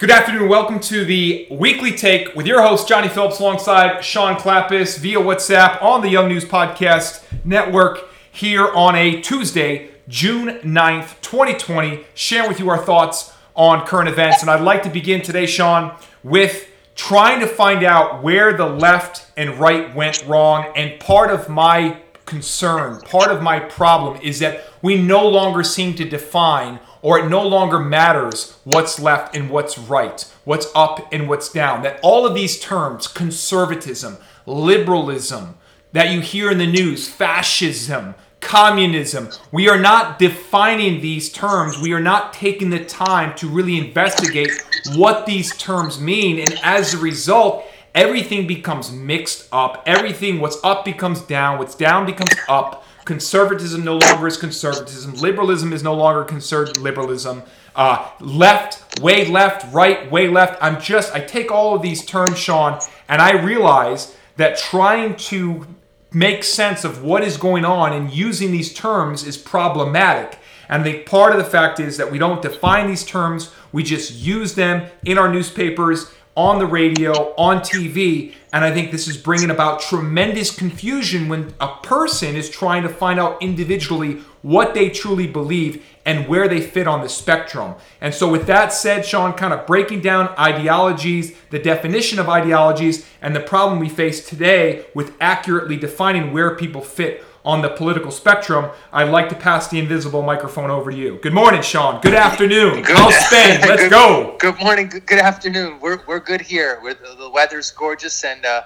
Good afternoon. Welcome to the weekly take with your host, Johnny Phillips, alongside Sean Clapis via WhatsApp on the Young News Podcast Network here on a Tuesday, June 9th, 2020, sharing with you our thoughts on current events. And I'd like to begin today, Sean, with trying to find out where the left and right went wrong. And part of my concern, part of my problem is that we no longer seem to define or it no longer matters what's left and what's right, what's up and what's down. That all of these terms, conservatism, liberalism, that you hear in the news, fascism, communism, we are not defining these terms. We are not taking the time to really investigate what these terms mean. And as a result, everything becomes mixed up. Everything, what's up becomes down, what's down becomes up Conservatism no longer is conservatism. Liberalism is no longer conservative liberalism. Uh, left, way left, right, way left. I'm just, I take all of these terms, Sean, and I realize that trying to make sense of what is going on and using these terms is problematic. And the part of the fact is that we don't define these terms, we just use them in our newspapers on the radio, on TV. And I think this is bringing about tremendous confusion when a person is trying to find out individually what they truly believe and where they fit on the spectrum. And so, with that said, Sean, kind of breaking down ideologies, the definition of ideologies, and the problem we face today with accurately defining where people fit on the political spectrum, I'd like to pass the invisible microphone over to you. Good morning, Sean. Good afternoon. Good. How's Spain? Let's good, go. Good morning. Good afternoon. We're, we're good here. We're, the weather's gorgeous, and uh,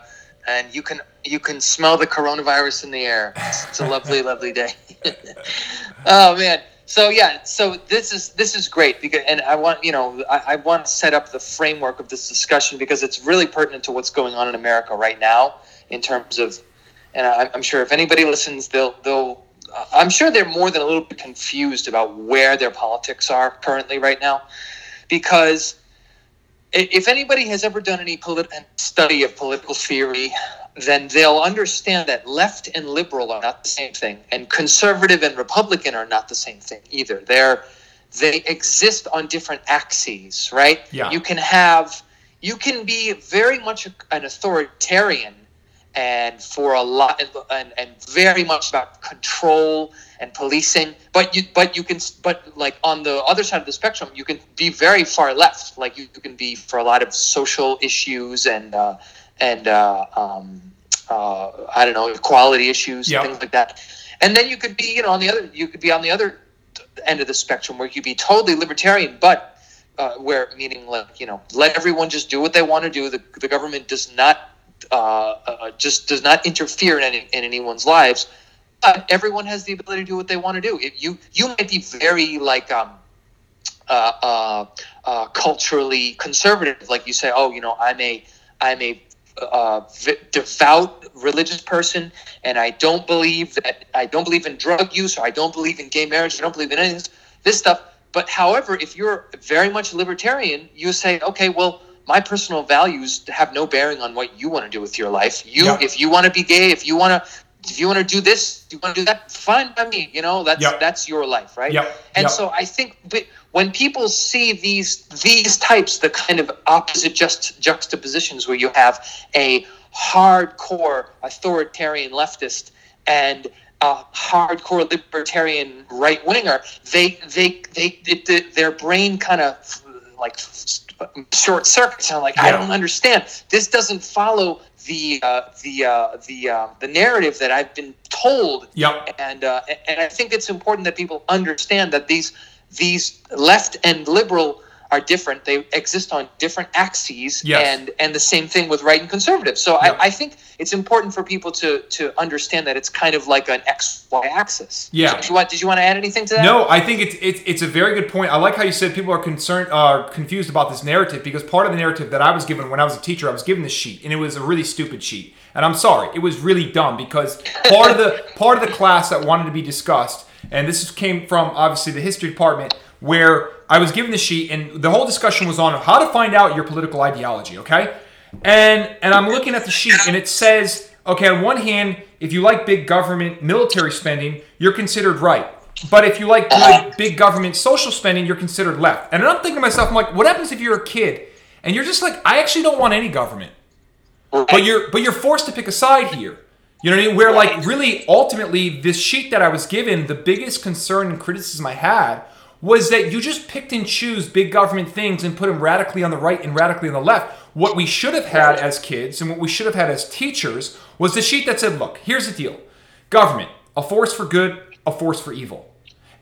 and you can you can smell the coronavirus in the air. It's, it's a lovely, lovely day. oh man. So yeah, so this is this is great because, and I want you know I, I want to set up the framework of this discussion because it's really pertinent to what's going on in America right now in terms of and I, am sure if anybody listens, they'll they'll. Uh, I'm sure they're more than a little bit confused about where their politics are currently right now, because if anybody has ever done any polit- study of political theory, then they'll understand that left and liberal are not the same thing, and conservative and Republican are not the same thing either. They're they exist on different axes, right? Yeah. You can have you can be very much an authoritarian and for a lot and, and very much about control and policing but you but you can but like on the other side of the spectrum you can be very far left. Like you, you can be for a lot of social issues and uh, and uh, um, uh, I don't know equality issues yep. and things like that. And then you could be you know on the other you could be on the other end of the spectrum where you'd be totally libertarian but uh, where meaning like you know let everyone just do what they want to do. The, the government does not uh, uh, just does not interfere in, any, in anyone's lives. But everyone has the ability to do what they want to do. If you you might be very like um, uh, uh, uh, culturally conservative, like you say, oh, you know, I'm a I'm a uh, devout religious person, and I don't believe that I don't believe in drug use, or I don't believe in gay marriage, I don't believe in any of this, this stuff. But however, if you're very much libertarian, you say, okay, well, my personal values have no bearing on what you want to do with your life. You, yep. if you want to be gay, if you want to, if you want to do this, you want to do that, fine by me. You know, that's yep. that's your life, right? Yep. And so I think, when people see these these types, the kind of opposite just juxtapositions where you have a hardcore authoritarian leftist and a hardcore libertarian right winger, they they they it, their brain kind of like short circuits. And I'm like, yeah. I don't understand. This doesn't follow the uh, the uh, the uh, the narrative that I've been told. Yep. And uh, and I think it's important that people understand that these these left and liberal are different. They exist on different axes, yes. and and the same thing with right and conservative. So yep. I, I think it's important for people to to understand that it's kind of like an X Y axis. Yeah. So did, you want, did you want to add anything to that? No, I think it's it's it's a very good point. I like how you said people are concerned are confused about this narrative because part of the narrative that I was given when I was a teacher, I was given this sheet, and it was a really stupid sheet. And I'm sorry, it was really dumb because part of the part of the class that wanted to be discussed, and this came from obviously the history department where I was given the sheet, and the whole discussion was on how to find out your political ideology. Okay, and and I'm looking at the sheet, and it says, okay, on one hand, if you like big government military spending, you're considered right. but if you like good big government social spending, you're considered left. And I'm thinking to myself, I'm like, what happens if you're a kid and you're just like, I actually don't want any government, but you're but you're forced to pick a side here. You know what I mean? Where like really ultimately this sheet that I was given, the biggest concern and criticism I had was that you just picked and choose big government things and put them radically on the right and radically on the left. What we should have had as kids and what we should have had as teachers was the sheet that said, look, here's the deal. Government, a force for good, a force for evil.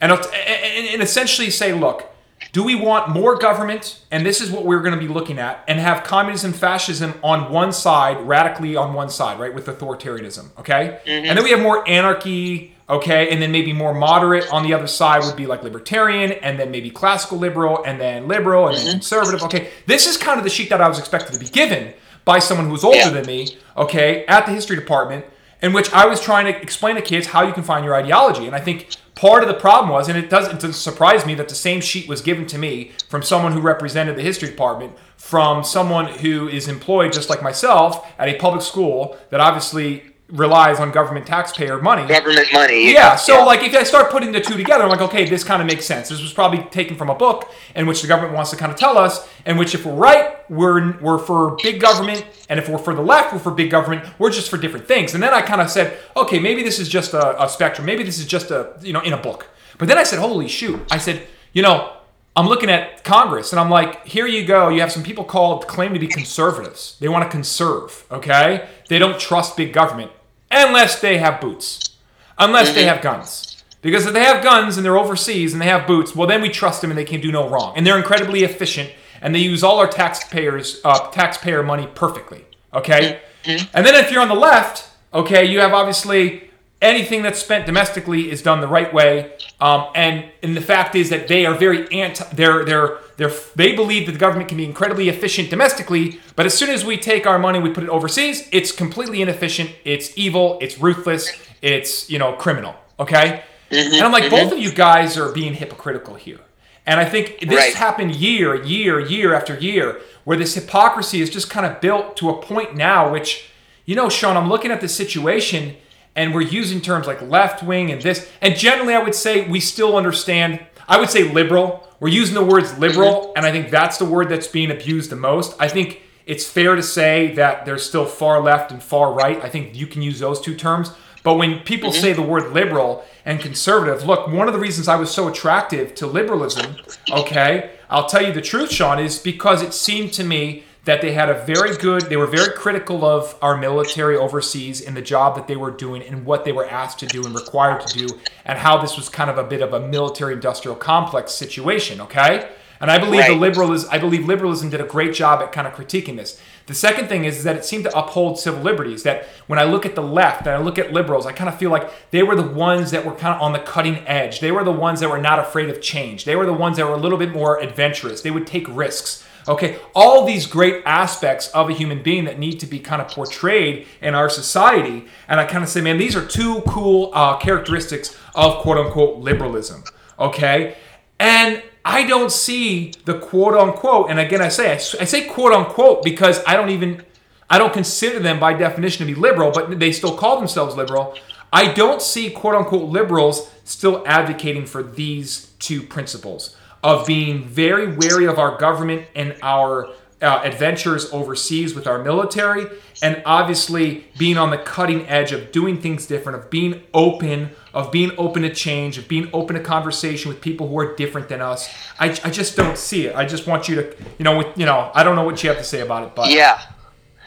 And, and essentially say, look, do we want more government? And this is what we're going to be looking at, and have communism, fascism on one side, radically on one side, right, with authoritarianism, okay? Mm-hmm. And then we have more anarchy, okay? And then maybe more moderate on the other side would be like libertarian, and then maybe classical liberal, and then liberal, and mm-hmm. then conservative, okay? This is kind of the sheet that I was expected to be given by someone who's older yeah. than me, okay, at the history department, in which I was trying to explain to kids how you can find your ideology. And I think part of the problem was, and it doesn't, it doesn't surprise me that the same sheet was given to me from someone who represented the history department, from someone who is employed just like myself at a public school that obviously relies on government taxpayer money. Government money. Yeah. So yeah. like if I start putting the two together, I'm like, okay, this kind of makes sense. This was probably taken from a book in which the government wants to kind of tell us, and which if we're right, we're we're for big government, and if we're for the left, we're for big government. We're just for different things. And then I kind of said, okay, maybe this is just a, a spectrum. Maybe this is just a you know in a book. But then I said, holy shoot! I said, you know. I'm looking at Congress and I'm like, here you go. You have some people called claim to be conservatives. They want to conserve, okay? They don't trust big government unless they have boots, unless mm-hmm. they have guns. Because if they have guns and they're overseas and they have boots, well, then we trust them and they can do no wrong. And they're incredibly efficient and they use all our taxpayers uh, taxpayer money perfectly. Okay, mm-hmm. and then if you're on the left, okay, you have obviously anything that's spent domestically is done the right way. Um, and and the fact is that they are very anti. They're they're they're they believe that the government can be incredibly efficient domestically, but as soon as we take our money, we put it overseas, it's completely inefficient. It's evil. It's ruthless. It's you know criminal. Okay. Mm-hmm, and I'm like, mm-hmm. both of you guys are being hypocritical here. And I think this right. happened year, year, year after year, where this hypocrisy is just kind of built to a point now, which, you know, Sean, I'm looking at the situation and we're using terms like left wing and this. And generally, I would say we still understand. I would say liberal. We're using the words liberal, mm-hmm. and I think that's the word that's being abused the most. I think it's fair to say that there's still far left and far right. I think you can use those two terms. But when people mm-hmm. say the word liberal and conservative, look, one of the reasons I was so attractive to liberalism, okay, I'll tell you the truth, Sean, is because it seemed to me that they had a very good, they were very critical of our military overseas in the job that they were doing and what they were asked to do and required to do, and how this was kind of a bit of a military industrial complex situation, okay? And I believe right. the liberalism, I believe liberalism did a great job at kind of critiquing this. The second thing is, is that it seemed to uphold civil liberties. That when I look at the left and I look at liberals, I kind of feel like they were the ones that were kind of on the cutting edge. They were the ones that were not afraid of change. They were the ones that were a little bit more adventurous. They would take risks. Okay, all these great aspects of a human being that need to be kind of portrayed in our society. And I kind of say, man, these are two cool uh, characteristics of quote unquote liberalism. Okay, and I don't see the quote unquote, and again, I say, I, I say quote unquote because I don't even, I don't consider them by definition to be liberal, but they still call themselves liberal. I don't see quote unquote liberals still advocating for these two principles of being very wary of our government and our uh, adventures overseas with our military, and obviously being on the cutting edge of doing things different, of being open, of being open to change, of being open to conversation with people who are different than us. I, I just don't see it. I just want you to, you know, with, you know, I don't know what you have to say about it, but yeah,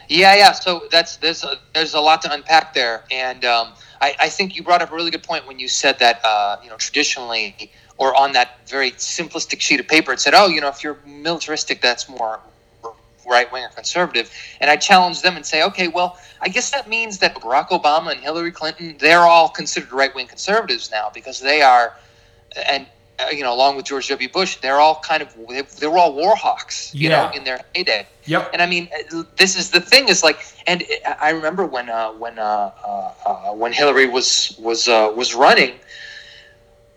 yeah, yeah. So that's there's a, there's a lot to unpack there, and um, I, I think you brought up a really good point when you said that uh, you know traditionally or on that very simplistic sheet of paper it said, oh, you know, if you're militaristic, that's more right wing or conservative. And I challenge them and say, okay, well, I guess that means that Barack Obama and Hillary Clinton, they're all considered right wing conservatives now because they are, and uh, you know, along with George W. Bush, they're all kind of they were all war hawks, you yeah. know, in their heyday. Yep. And I mean, uh, this is the thing is like, and I remember when uh, when uh, uh, uh when Hillary was was was running.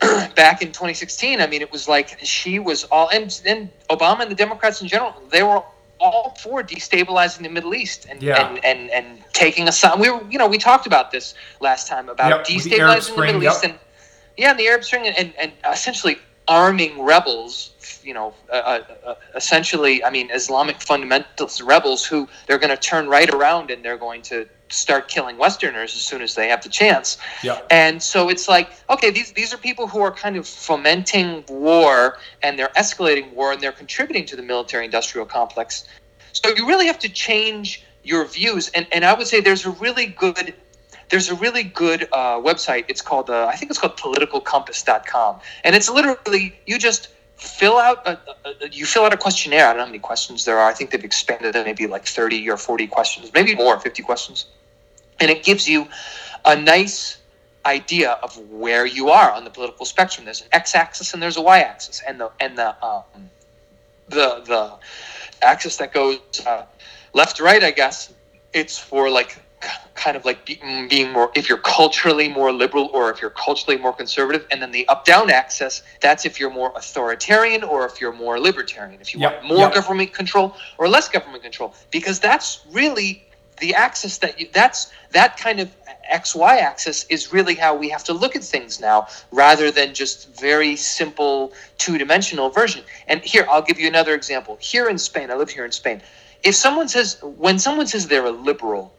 back in 2016, I mean, it was like she was all, and, and Obama and the Democrats in general, they were all for destabilizing the Middle East and yeah. and, and, and taking a side. We were, you know, we talked about this last time about yep, destabilizing the, the, Middle yep. East and yeah, in the Arab Spring, and, and essentially arming rebels. You know, uh, uh, uh, essentially, I mean, Islamic fundamentalist rebels who they're going to turn right around and they're going to start killing Westerners as soon as they have the chance. Yeah. And so it's like, okay, these these are people who are kind of fomenting war and they're escalating war and they're contributing to the military industrial complex. So you really have to change your views. And and I would say there's a really good there's a really good uh, website. It's called uh, I think it's called politicalcompass.com, and it's literally you just fill out a, a, you fill out a questionnaire. I don't know how many questions there are. I think they've expanded it maybe like 30 or 40 questions, maybe more, 50 questions. And it gives you a nice idea of where you are on the political spectrum. There's an x-axis and there's a y-axis, and the and the um, the the axis that goes uh, left to right, I guess, it's for like kind of like being more if you're culturally more liberal or if you're culturally more conservative and then the up down axis that's if you're more authoritarian or if you're more libertarian if you Yep, want more yep. government control or less government control because that's really the axis that you that's that kind of xy axis is really how we have to look at things now rather than just very simple two-dimensional version. And here i'll give you another example. Here in spain i live here in spain. If someone says when someone says they're a liberal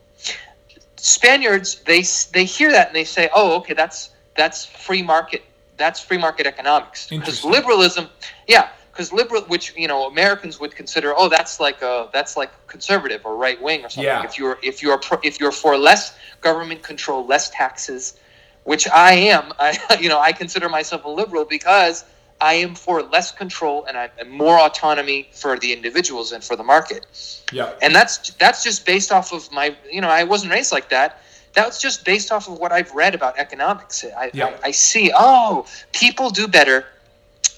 Spaniards they they hear that and they say, "Oh, okay, that's that's free market. That's free market economics." Because liberalism, yeah, because liberal, which you know Americans would consider, oh, that's like a that's like conservative or right wing or something. Yeah. If you're if you're pro, if you're for less government control, less taxes, which I am, I you know I consider myself a liberal because I am for less control and I and more autonomy for the individuals and for the market Yeah. and that's that's just based off of my you know i wasn't raised like that that's just based off of what i've read about economics i, Yeah. I, I see oh people do better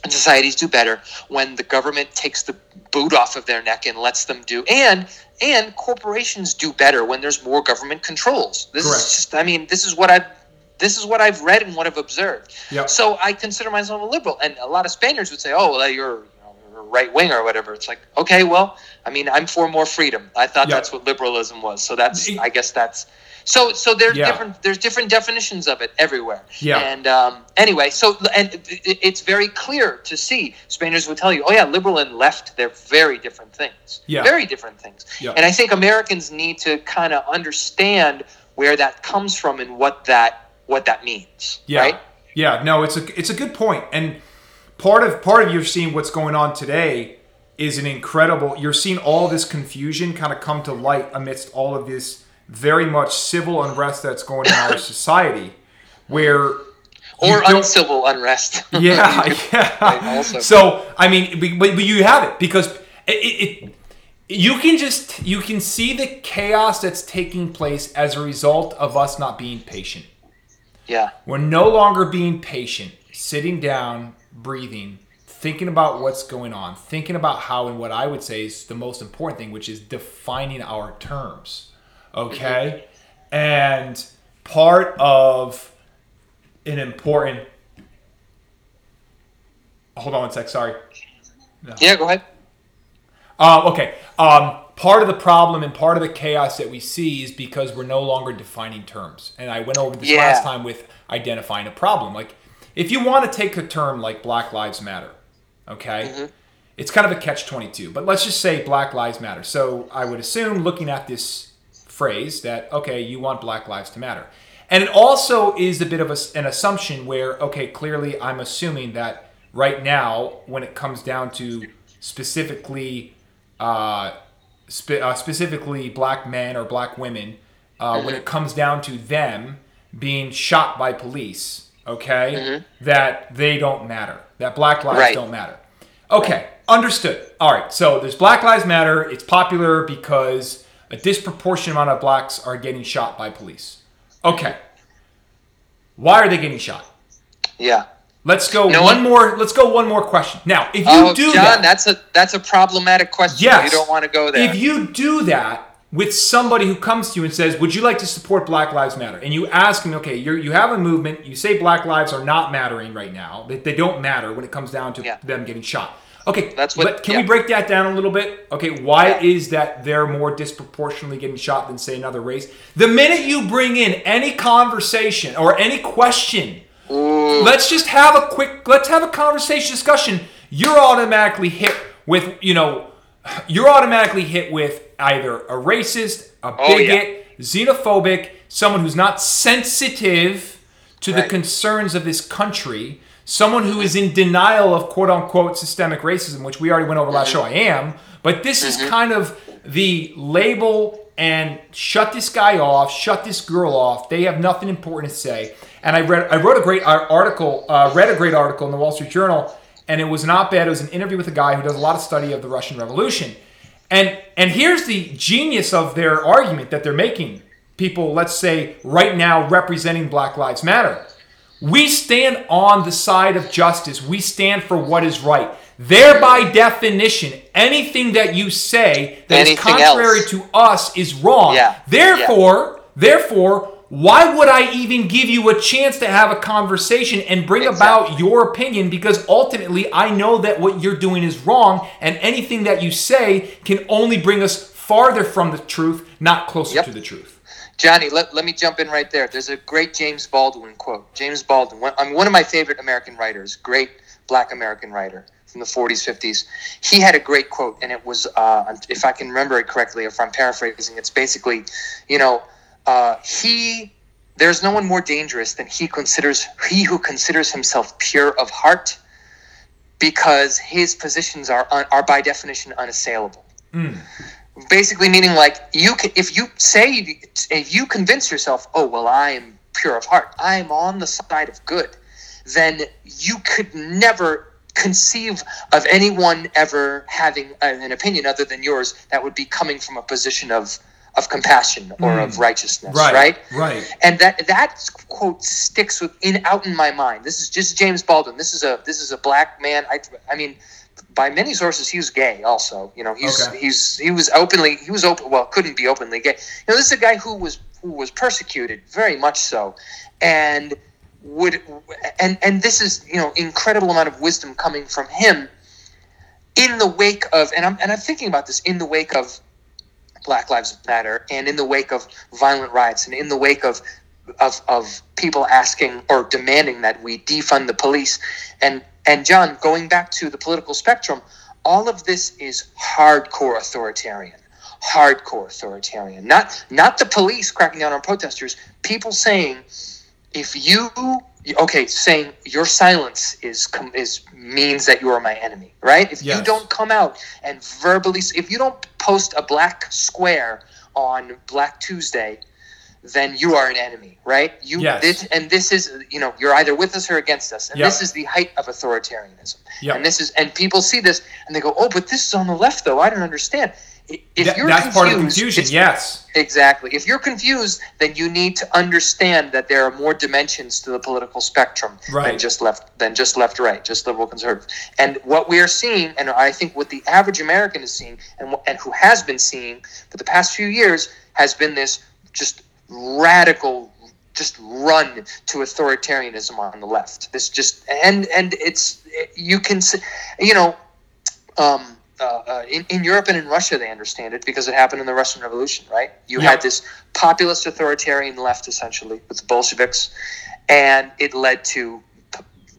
and societies do better when the government takes the boot off of their neck and lets them do and and corporations do better when there's more government controls this Correct. is just i mean this is what i've this is what I've read and what I've observed. Yep. So I consider myself a liberal, and a lot of Spaniards would say, "Oh, well, you're, you know, you're right wing or whatever." It's like, okay, well, I mean, I'm for more freedom. I thought Yep. that's what liberalism was. So that's, I guess that's. So, so there's Yeah. different there's different definitions of it everywhere. Yeah. And um, anyway, so and it- it- it's very clear to see. Spaniards would tell you, "Oh yeah, liberal and left, they're very different things. Yeah. Very different things." Yeah. And I think Americans need to kind of understand where that comes from and what that what that means. Yeah. Right? Yeah, no, it's a it's a good point. And part of part of you're seeing what's going on today is an incredible you're seeing all this confusion kind of come to light amidst all of this very much civil unrest that's going on in our society where Or uncivil unrest. yeah, yeah. also. So I mean, but, but you have it because it, it, it you can just you can see the chaos that's taking place as a result of us not being patient. Yeah. We're no longer being patient, sitting down, breathing, thinking about what's going on, thinking about how and what I would say is the most important thing, which is defining our terms. Okay? And part of an important hold on one sec, sorry. Yeah, go ahead. Uh, okay. Um, part of the problem and part of the chaos that we see is because we're no longer defining terms. And I went over this Yeah. last time with identifying a problem. Like, if you want to take a term like Black Lives Matter, okay, it's kind of a catch 22. But let's just say Black Lives Matter. So I would assume, looking at this phrase, that, okay, you want Black Lives to matter. And it also is a bit of a, an assumption where, okay, clearly I'm assuming that right now, when it comes down to specifically uh, spe- uh, specifically black men or black women, uh, when it comes down to them being shot by police, okay, that they don't matter, that black lives Right. don't matter. Okay, understood. All right, so there's Black Lives Matter. It's popular because a disproportionate amount of blacks are getting shot by police. Okay, why are they getting shot? Yeah. Let's go No one more. Let's go one more question. Now, if you Oh, do John, that, that's a that's a problematic question. Yes. You don't want to go there. If you do that with somebody who comes to you and says, "Would you like to support Black Lives Matter?" and you ask them, "Okay, you're, you have a movement. You say Black lives are not mattering right now. That they don't matter when it comes down to Yeah. them getting shot." Okay, That's what- But can we break that down a little bit? Okay, why Yeah. is that they're more disproportionately getting shot than say another race? The minute you bring in any conversation or any question Ooh. let's just have a quick let's have a conversation discussion you're automatically hit with you know you're automatically hit with either a racist a Oh, bigot xenophobic someone who's not sensitive to the concerns of this country someone who is in denial of quote unquote systemic racism which we already went over last mm-hmm. show i am but this is mm-hmm. kind of the label and shut this guy off, shut this girl off. They have nothing important to say. And I read, I wrote a great article, uh, read a great article in the Wall Street Journal, and it was not bad. It was an interview with a guy who does a lot of study of the Russian Revolution. And and here's the genius of their argument that they're making. People, let's say, right now representing Black Lives Matter. We stand on the side of justice. We stand for what is right. There, by definition, anything that you say that is Anything contrary else. to us is wrong. Yeah. Therefore, therefore, why would I even give you a chance to have a conversation and bring about your opinion? Because ultimately, I know that what you're doing is wrong, and anything that you say can only bring us farther from the truth, not closer Yep. to the truth. Johnny, let, let me jump in right there. There's a great James Baldwin quote. James Baldwin, one, I mean, one of my favorite American writers, great black American writer from the 40s, 50s. He had a great quote, and it was, uh, if I can remember it correctly, if I'm paraphrasing, it's basically, you know, uh, he, there's no one more dangerous than he considers, he who considers himself pure of heart, because his positions are, un, are by definition unassailable. Basically meaning like you can if you say if you convince yourself oh well i am pure of heart i am on the side of good then you could never conceive of anyone ever having an opinion other than yours that would be coming from a position of of compassion or of hmm. righteousness right Right. and that that quote sticks with in out in my mind. This is just James Baldwin. This is a this is a black man. I I mean, by many sources, he was gay. Also, you know, he's Okay. he's he was openly he was open. Well, couldn't be openly gay. You know, this is a guy who was who was persecuted very much so, and would and and this is you know incredible amount of wisdom coming from him in the wake of and I'm and I'm thinking about this in the wake of Black Lives Matter and in the wake of violent riots and in the wake of of, of people asking or demanding that we defund the police. And and John going back to the political spectrum all of this is hardcore authoritarian hardcore authoritarian. Not not the police cracking down on protesters people saying if you okay saying your silence is is means that you are my enemy right if Yes. you don't come out and verbally if you don't post a black square on black tuesday then you are an enemy right you Yes. this, and this is you know you're either with us or against us and Yep. this is the height of authoritarianism Yep. and this is and people see this and they go oh but this is on the left though i don't understand if That- you're that's part of confusion. Yes. Exactly. If you're confused, then you need to understand that there are more dimensions to the political spectrum Right. than just left than just left right, just liberal conservative. And what we are seeing, and I think what the average American is seeing, and and who has been seeing for the past few years, has been this just radical, just run to authoritarianism on the left. This just and and it's you can you know. Um, uh, uh, in, in Europe and in Russia, they understand it because it happened in the Russian Revolution, right? You Yeah. had this populist authoritarian left, essentially, with the Bolsheviks, and it led to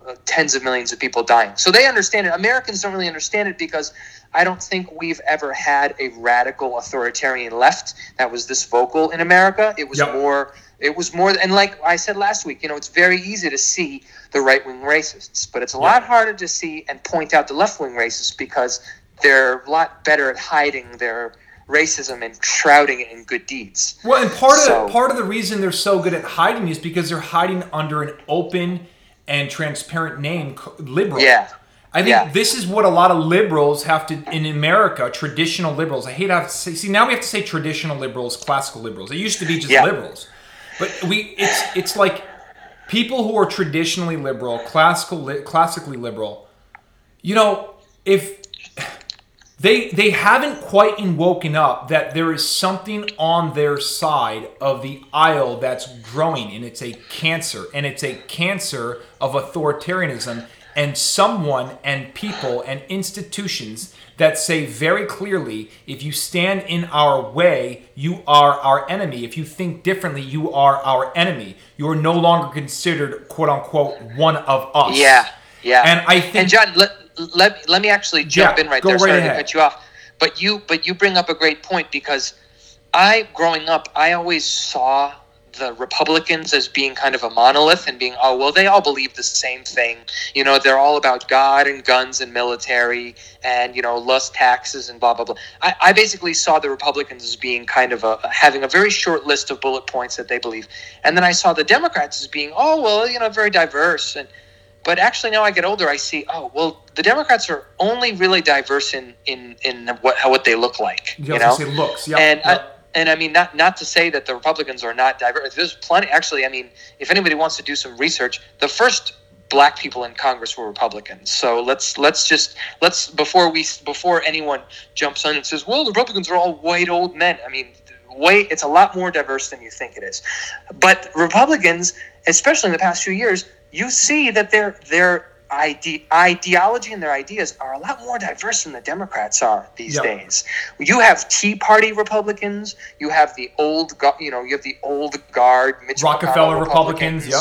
uh, tens of millions of people dying. So they understand it. Americans don't really understand it because I don't think we've ever had a radical authoritarian left that was this vocal in America. It was Yep. more. It was more, and like I said last week, you know, it's very easy to see the right wing racists, but it's a lot harder to see and point out the left wing racists because they're a lot better at hiding their racism and shrouding it in good deeds. Well, and part of So- part of the reason they're so good at hiding is because they're hiding under an open and transparent name, liberal. Yeah. I think Yeah. this is what a lot of liberals have to in America. Traditional liberals. I hate to to say. See, now we have to say traditional liberals, classical liberals. It used to be just Yeah. liberals, but we it's it's like people who are traditionally liberal, classical classically liberal. You know, if they they haven't quite woken up that there is something on their side of the aisle that's growing and it's a cancer and it's a cancer of authoritarianism and someone and people and institutions that say very clearly if you stand in our way, you are our enemy. If you think differently, you are our enemy. You are no longer considered, quote unquote, one of us. Yeah, yeah. And I think. And John, let, let, let me actually jump Yeah, in right there. right Sorry ahead. to cut you off. But you, but you bring up a great point because I, growing up, I always saw the Republicans as being kind of a monolith and being, oh, well, they all believe the same thing. You know, they're all about God and guns and military and, you know, less taxes and blah, blah, blah. I, I basically saw the Republicans as being kind of a, having a very short list of bullet points that they believe. And then I saw the Democrats as being, oh, well, you know, very diverse. And, but actually now I get older, I see, oh, well, the Democrats are only really diverse in, in, in what, how, what they look like, You you know, say looks. Yep, and uh, yep. I, and I mean, not not to say that the Republicans are not diverse. There's plenty. Actually, I mean, if anybody wants to do some research, the first black people in Congress were Republicans. So let's let's just let's before we before anyone jumps on and says, well, the Republicans are all white old men. I mean, wait, it's a lot more diverse than you think it is. But Republicans, especially in the past few years, you see that their their ide- ideology and their ideas are a lot more diverse than the Democrats are these Yep. days. You have Tea Party Republicans, you have the old, gu- you know, you have the old guard, Mitch Rockefeller McConnell Republicans, yep.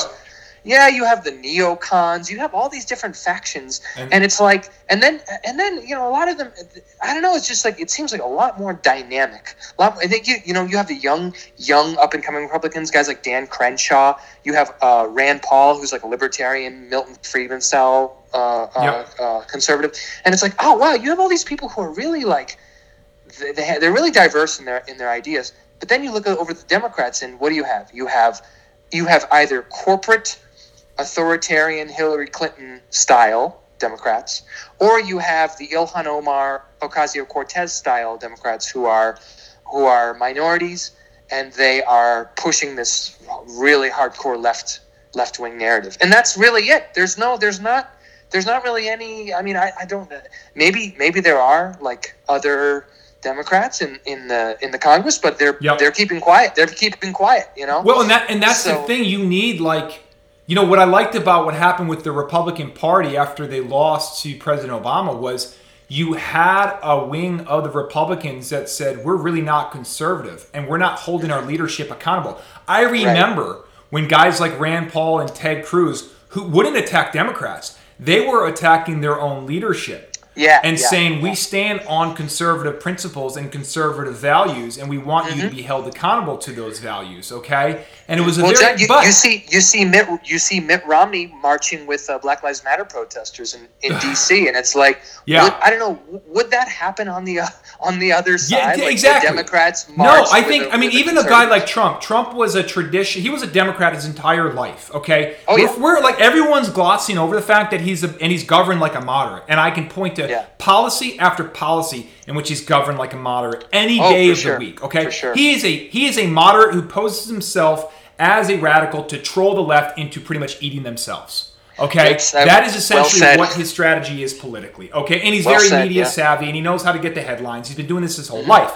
Yeah, you have the neocons. You have all these different factions, And- and, it's like, and then, and then, you know, a lot of them. I don't know. It's just like it seems like a lot more dynamic. A lot. I think you, you know, you have the young, young up and coming Republicans, guys like Dan Crenshaw. You have uh, Rand Paul, who's like a libertarian, Milton Friedman style uh, Yep. uh, uh, conservative, and it's like, oh wow, you have all these people who are really like, they, they they're really diverse in their in their ideas. But then you look over the Democrats, and what do you have? You have, you have either corporate authoritarian Hillary Clinton style Democrats, or you have the Ilhan Omar Ocasio Cortez style Democrats who are who are minorities and they are pushing this really hardcore left left wing narrative. And that's really it. There's no there's not there's not really any I mean I, I don't maybe maybe there are like other Democrats in, in the in the Congress, but they're Yep. they're keeping quiet. They're keeping quiet, you know? Well, and that and that's the thing. You need like, you know, what I liked about what happened with the Republican Party after they lost to President Obama was you had a wing of the Republicans that said we're really not conservative and we're not holding our leadership accountable. I remember when guys like Rand Paul and Ted Cruz, who wouldn't attack Democrats, they were attacking their own leadership yeah. and yeah, saying yeah. we stand on conservative principles and conservative values and we want you to be held accountable to those values okay and it was a Mm-hmm. Well, very John, you, but you see, you see Mitt, you see Mitt Romney marching with uh, Black Lives Matter protesters in, in D.C. and it's like, Yeah. would, I don't know, would that happen on the uh, on the other side? Yeah, Like, the exactly. Democrats. no i think the- i mean even a guy like trump trump was a tradition he was a democrat his entire life okay Oh, we're, yeah. we're like everyone's glossing over the fact that he's a and he's governed like a moderate and i can point to Yeah. policy after policy in which he's governed like a moderate any Oh, day of sure. the week okay sure. he is a he is a moderate who poses himself as a radical to troll the left into pretty much eating themselves okay uh, that is essentially said. what his strategy is politically okay and he's Well very said, media yeah. savvy and he knows how to get the headlines he's been doing this his whole Mm-hmm. life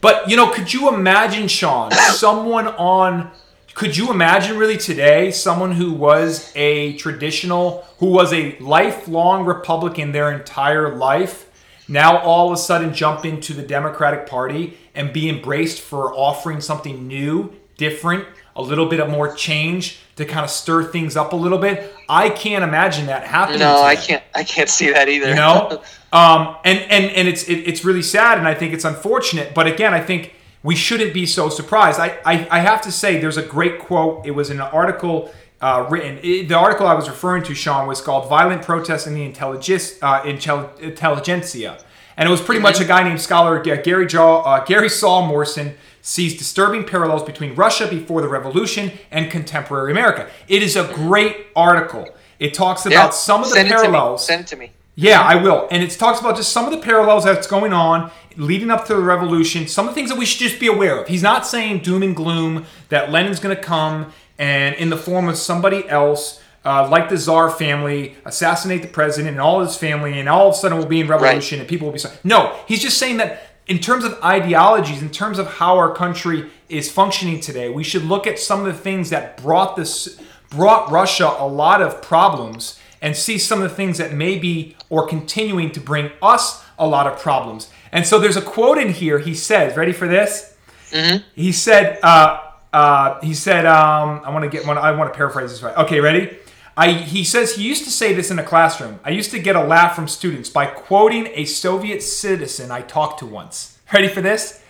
but you know could you imagine sean someone on could you imagine really today someone who was a traditional who was a lifelong republican their entire life now all of a sudden jump into the democratic party and be embraced for offering something new different a little bit of more change to kind of stir things up a little bit i can't imagine that happening No, I can't. I can't see that either. you know um, and and and it's it, it's really sad and i think it's unfortunate but again i think we shouldn't be so surprised. I i, I have to say there's a great quote. It was in an article uh, written it- the article i was referring to sean was called violent protest in the intelligis, uh, intel, intelligentsia. And it was pretty much a guy named scholar gary Jaw, uh, gary saul morson sees disturbing parallels between russia before the revolution and contemporary america. It is a great article. It talks Yeah. about some of the parallels. Send it to me. yeah, I will. And it talks about just some of the parallels that's going on leading up to the revolution, some of the things that we should just be aware of. He's not saying doom and gloom that Lenin's going to come and in the form of somebody else, uh, like the Tsar family, assassinate the president and all his family, and all of a sudden we'll be in revolution and people will be. so- No, he's just saying that in terms of ideologies, in terms of how our country is functioning today, we should look at some of the things that brought this brought Russia a lot of problems and see some of the things that may be or continuing to bring us a lot of problems. And so there's a quote in here. He says, "Ready for this?" Mm-hmm. He said, uh, uh, "He said, um, I want to get one. I want to paraphrase this right. Okay, ready." I, he says he used to say this in a classroom. I used to get a laugh from students by quoting a Soviet citizen I talked to once. Ready for this?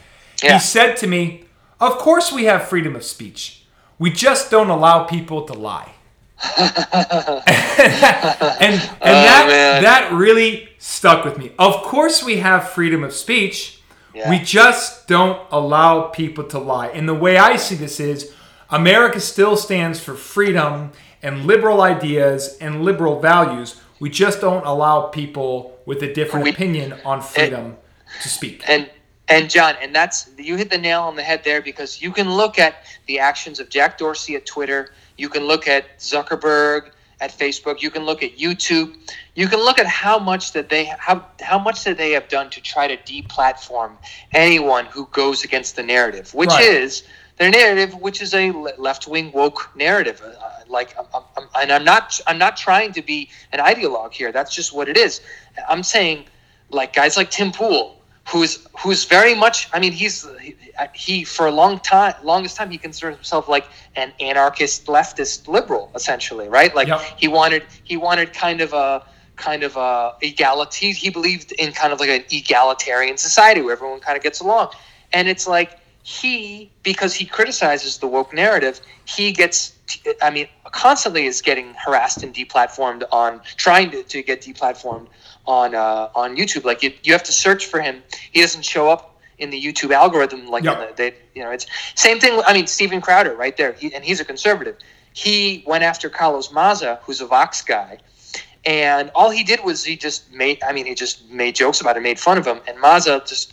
Yeah. He said to me, Of course we have freedom of speech. We just don't allow people to lie. and and that, man. that really stuck with me. Of course we have freedom of speech. Yeah. We just don't allow people to lie. And the way I see this is America still stands for freedom and liberal ideas and liberal values. We just don't allow people with a different We- opinion on freedom to speak. And and John, and that's you hit the nail on the head there because you can look at the actions of Jack Dorsey at Twitter, you can look at Zuckerberg at Facebook, you can look at YouTube, you can look at how much that they how how much that they have done to try to deplatform anyone who goes against the narrative, which Right. is their narrative, which is a left wing woke narrative. Uh, like, I'm, I'm, and I'm not I'm not trying to be an ideologue here. That's just what it is. I'm saying, like guys like Tim Pool, who's who's very much. I mean, he's he, for a long time, longest time, he considers himself like an anarchist leftist liberal, essentially, right? Like Yep. he wanted he wanted kind of a kind of a egality. He believed in kind of like an egalitarian society where everyone kind of gets along, and it's like he because he criticizes the woke narrative, he gets. I mean, constantly is getting harassed and deplatformed on trying to, to get deplatformed on uh, on YouTube. Like you, you have to search for him. He doesn't show up in the YouTube algorithm like Yeah. in the, they, you know it's same thing. I mean, Steven Crowder right there, he, and he's a conservative. He went after Carlos Maza, who's a Vox guy, and all he did was he just made. I mean, he just made jokes about it, made fun of him, and Maza just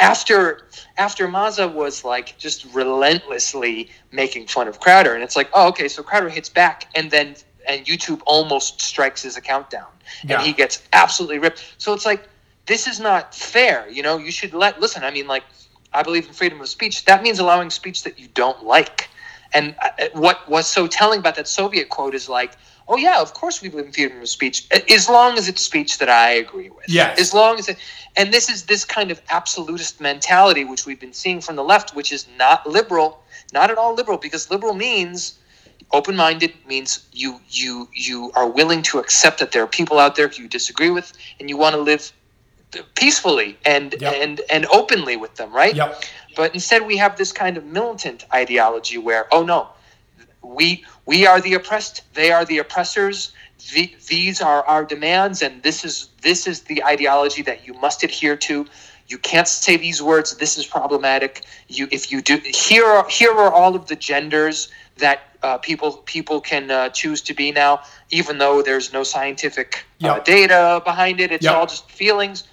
after after Maza was like just relentlessly making fun of Crowder, and it's like, oh, okay, so Crowder hits back, and then and YouTube almost strikes his account down, Yeah. and he gets absolutely ripped. So it's like this is not fair. You know, you should let listen. I mean, like I believe in freedom of speech. That means allowing speech that you don't like. And uh, what was so telling about that Soviet quote is like, oh yeah, of course we believe in freedom of speech, as long as it's speech that I agree with. Yeah. As long as it, and this is this kind of absolutist mentality which we've been seeing from the left, which is not liberal, not at all liberal, because liberal means open-minded means you you you are willing to accept that there are people out there who you disagree with, and you want to live peacefully and Yep. and and openly with them, right? Yep. But instead, we have this kind of militant ideology where, oh no, we we are the oppressed, they are the oppressors. The, these are our demands, and this is this is the ideology that you must adhere to. You can't say these words. This is problematic. You, if you do, here are here are all of the genders that uh, people people can uh, choose to be now, even though there's no scientific uh, data behind it. It's Yep. all just feelings.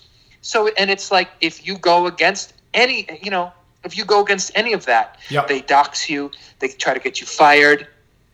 So, and it's like if you go against any, you know, if you go against any of that, Yep. they dox you, they try to get you fired,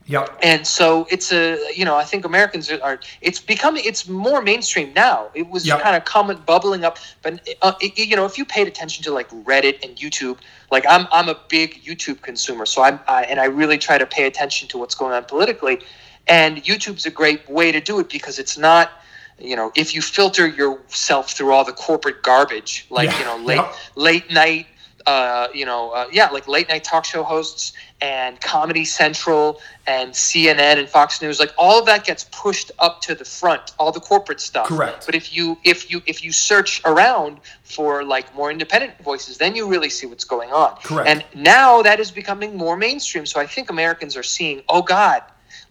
Yep. and so it's a, you know, I think Americans are, it's becoming, it's more mainstream now. It was Yep. kind of coming, bubbling up, but uh, it, you know, if you paid attention to like Reddit and YouTube, like I'm, I'm a big YouTube consumer, so I'm, I, and I really try to pay attention to what's going on politically, and YouTube's a great way to do it because it's not you know if you filter yourself through all the corporate garbage like Yeah, you know late yep. late night uh, you know uh, yeah like late night talk show hosts and comedy central and cnn and fox news like all of that gets pushed up to the front all the corporate stuff Correct. but if you if you if you search around for like more independent voices then you really see what's going on Correct. and now that is becoming more mainstream so i think americans are seeing oh god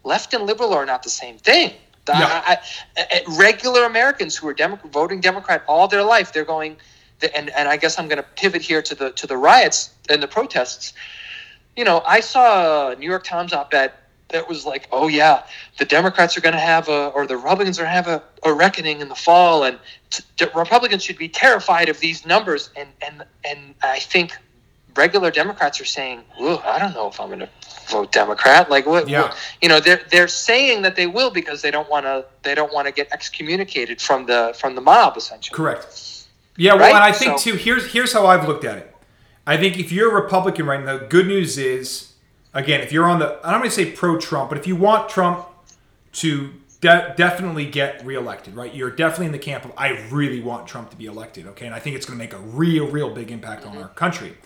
left and liberal are not the same thing The- I- I- regular Americans who are Demo- voting Democrat all their life, they're going, and and I guess I'm going to pivot here to the to the riots and the protests. You know, I saw a New York Times op-ed that was like, oh yeah, the Democrats are going to have a, or the Republicans are going to have a, a reckoning in the fall, and t- t- Republicans should be terrified of these numbers. And and and I think regular Democrats are saying, "Ooh, I don't know if I'm going to vote Democrat." Like what? Yeah. what- you know, they're they're saying that they will because they don't want to they don't want to get excommunicated from the from the mob essentially. Correct. Yeah, well, Right? and I think So- too. Here's here's how I've looked at it. I think if you're a Republican right now, the good news is, again, if you're on the, I don't want to say pro-Trump, but if you want Trump to de- definitely get reelected, right? You're definitely in the camp of I really want Trump to be elected, okay? And I think it's going to make a real, real big impact on our country.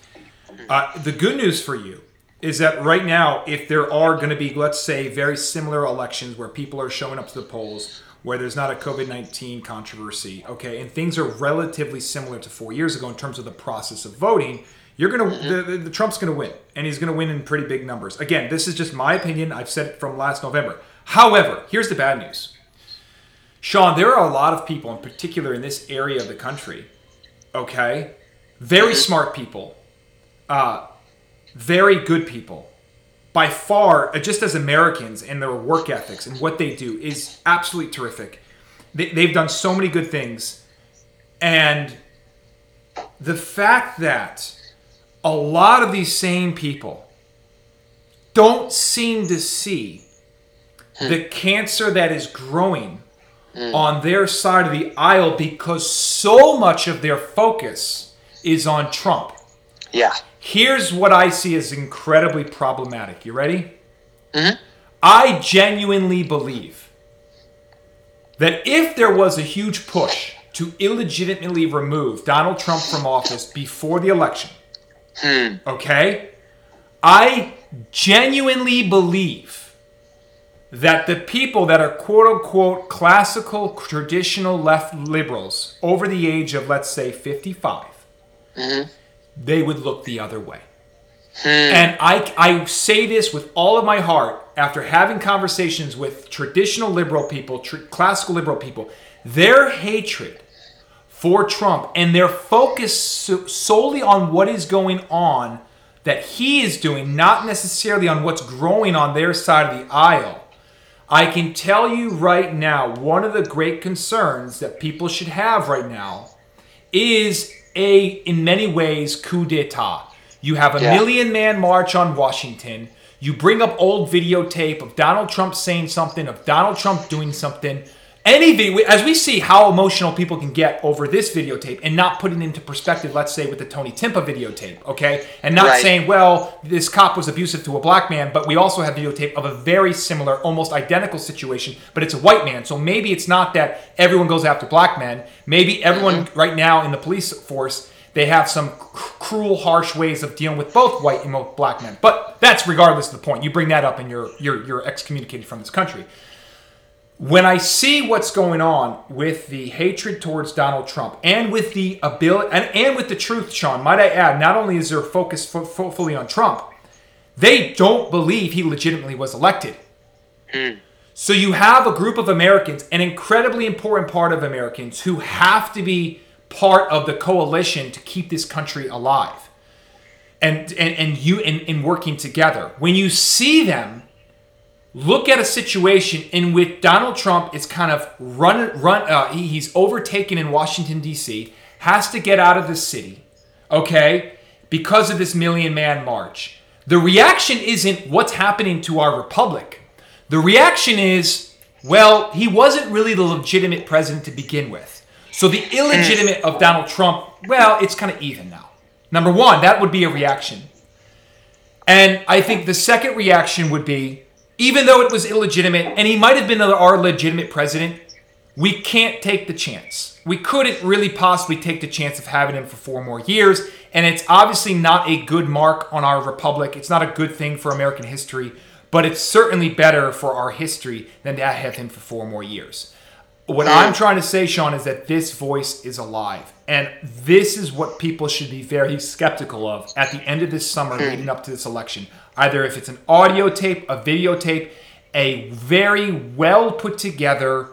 Uh, the good news for you is that right now, if there are going to be, let's say, very similar elections where people are showing up to the polls, where there's not a COVID 19 controversy, okay, and things are relatively similar to four years ago in terms of the process of voting, you're going to, the, the, Trump's going to win, and he's going to win in pretty big numbers. Again, this is just my opinion. I've said it from last November. However, here's the bad news. Sean, there are a lot of people, in particular in this area of the country, okay, very smart people, uh, very good people. By far, uh, just as Americans and their work ethics and what they do is absolutely terrific. They, they've done so many good things. And the fact that a lot of these same people don't seem to see the cancer that is growing on their side of the aisle because so much of their focus is on Trump. Yeah. Here's what I see as incredibly problematic. You ready? Hmm. I genuinely believe that if there was a huge push to illegitimately remove Donald Trump from office before the election, Hmm. okay, I genuinely believe that the people that are quote unquote classical traditional left liberals over the age of, let's say, 55, mm-hmm. they would look the other way. Hmm. And I, I say this with all of my heart after having conversations with traditional liberal people, tr- classical liberal people. Their hatred for Trump and their focus so- solely on what is going on that he is doing, not necessarily on what's growing on their side of the aisle. I can tell you right now, one of the great concerns that people should have right now is a, in many ways, coup d'etat. You have a Yeah. million man march on Washington. You bring up old videotape of Donald Trump saying something, of Donald Trump doing something. Any video, as we see how emotional people can get over this videotape and not putting into perspective, let's say with the Tony Timpa videotape, okay? And not Right. saying, well, this cop was abusive to a black man, but we also have videotape of a very similar, almost identical situation, but it's a white man. So maybe it's not that everyone goes after black men. Maybe everyone mm-hmm. right now in the police force, they have some cr- cruel, harsh ways of dealing with both white and both black men. But that's regardless of the point. You bring that up and you're you're you're excommunicated from this country. When I see what's going on with the hatred towards Donald Trump and with the ability and, and with the truth, Sean, might I add, not only is their focus fu- fu- fully on Trump, they don't believe he legitimately was elected. Hmm. So you have a group of Americans, an incredibly important part of Americans, who have to be part of the coalition to keep this country alive. And and, and you in working together. When you see them look at a situation in which Donald Trump is kind of run run uh, he- he's overtaken in Washington D.C. has to get out of the city, okay, because of this million man march. The reaction isn't what's happening to our republic. The reaction is, well, he wasn't really the legitimate president to begin with. So the illegitimate of Donald Trump, well, it's kind of even now. Number one, that would be a reaction. And I think the second reaction would be, even though it was illegitimate, and he might have been our legitimate president, we can't take the chance. We couldn't really possibly take the chance of having him for four more years. And it's obviously not a good mark on our republic. It's not a good thing for American history, but it's certainly better for our history than to have him for four more years. What I'm trying to say, Sean, is that this voice is alive. And this is what people should be very skeptical of at the end of this summer leading up to this election. Either if it's an audio tape, a videotape, a very well put together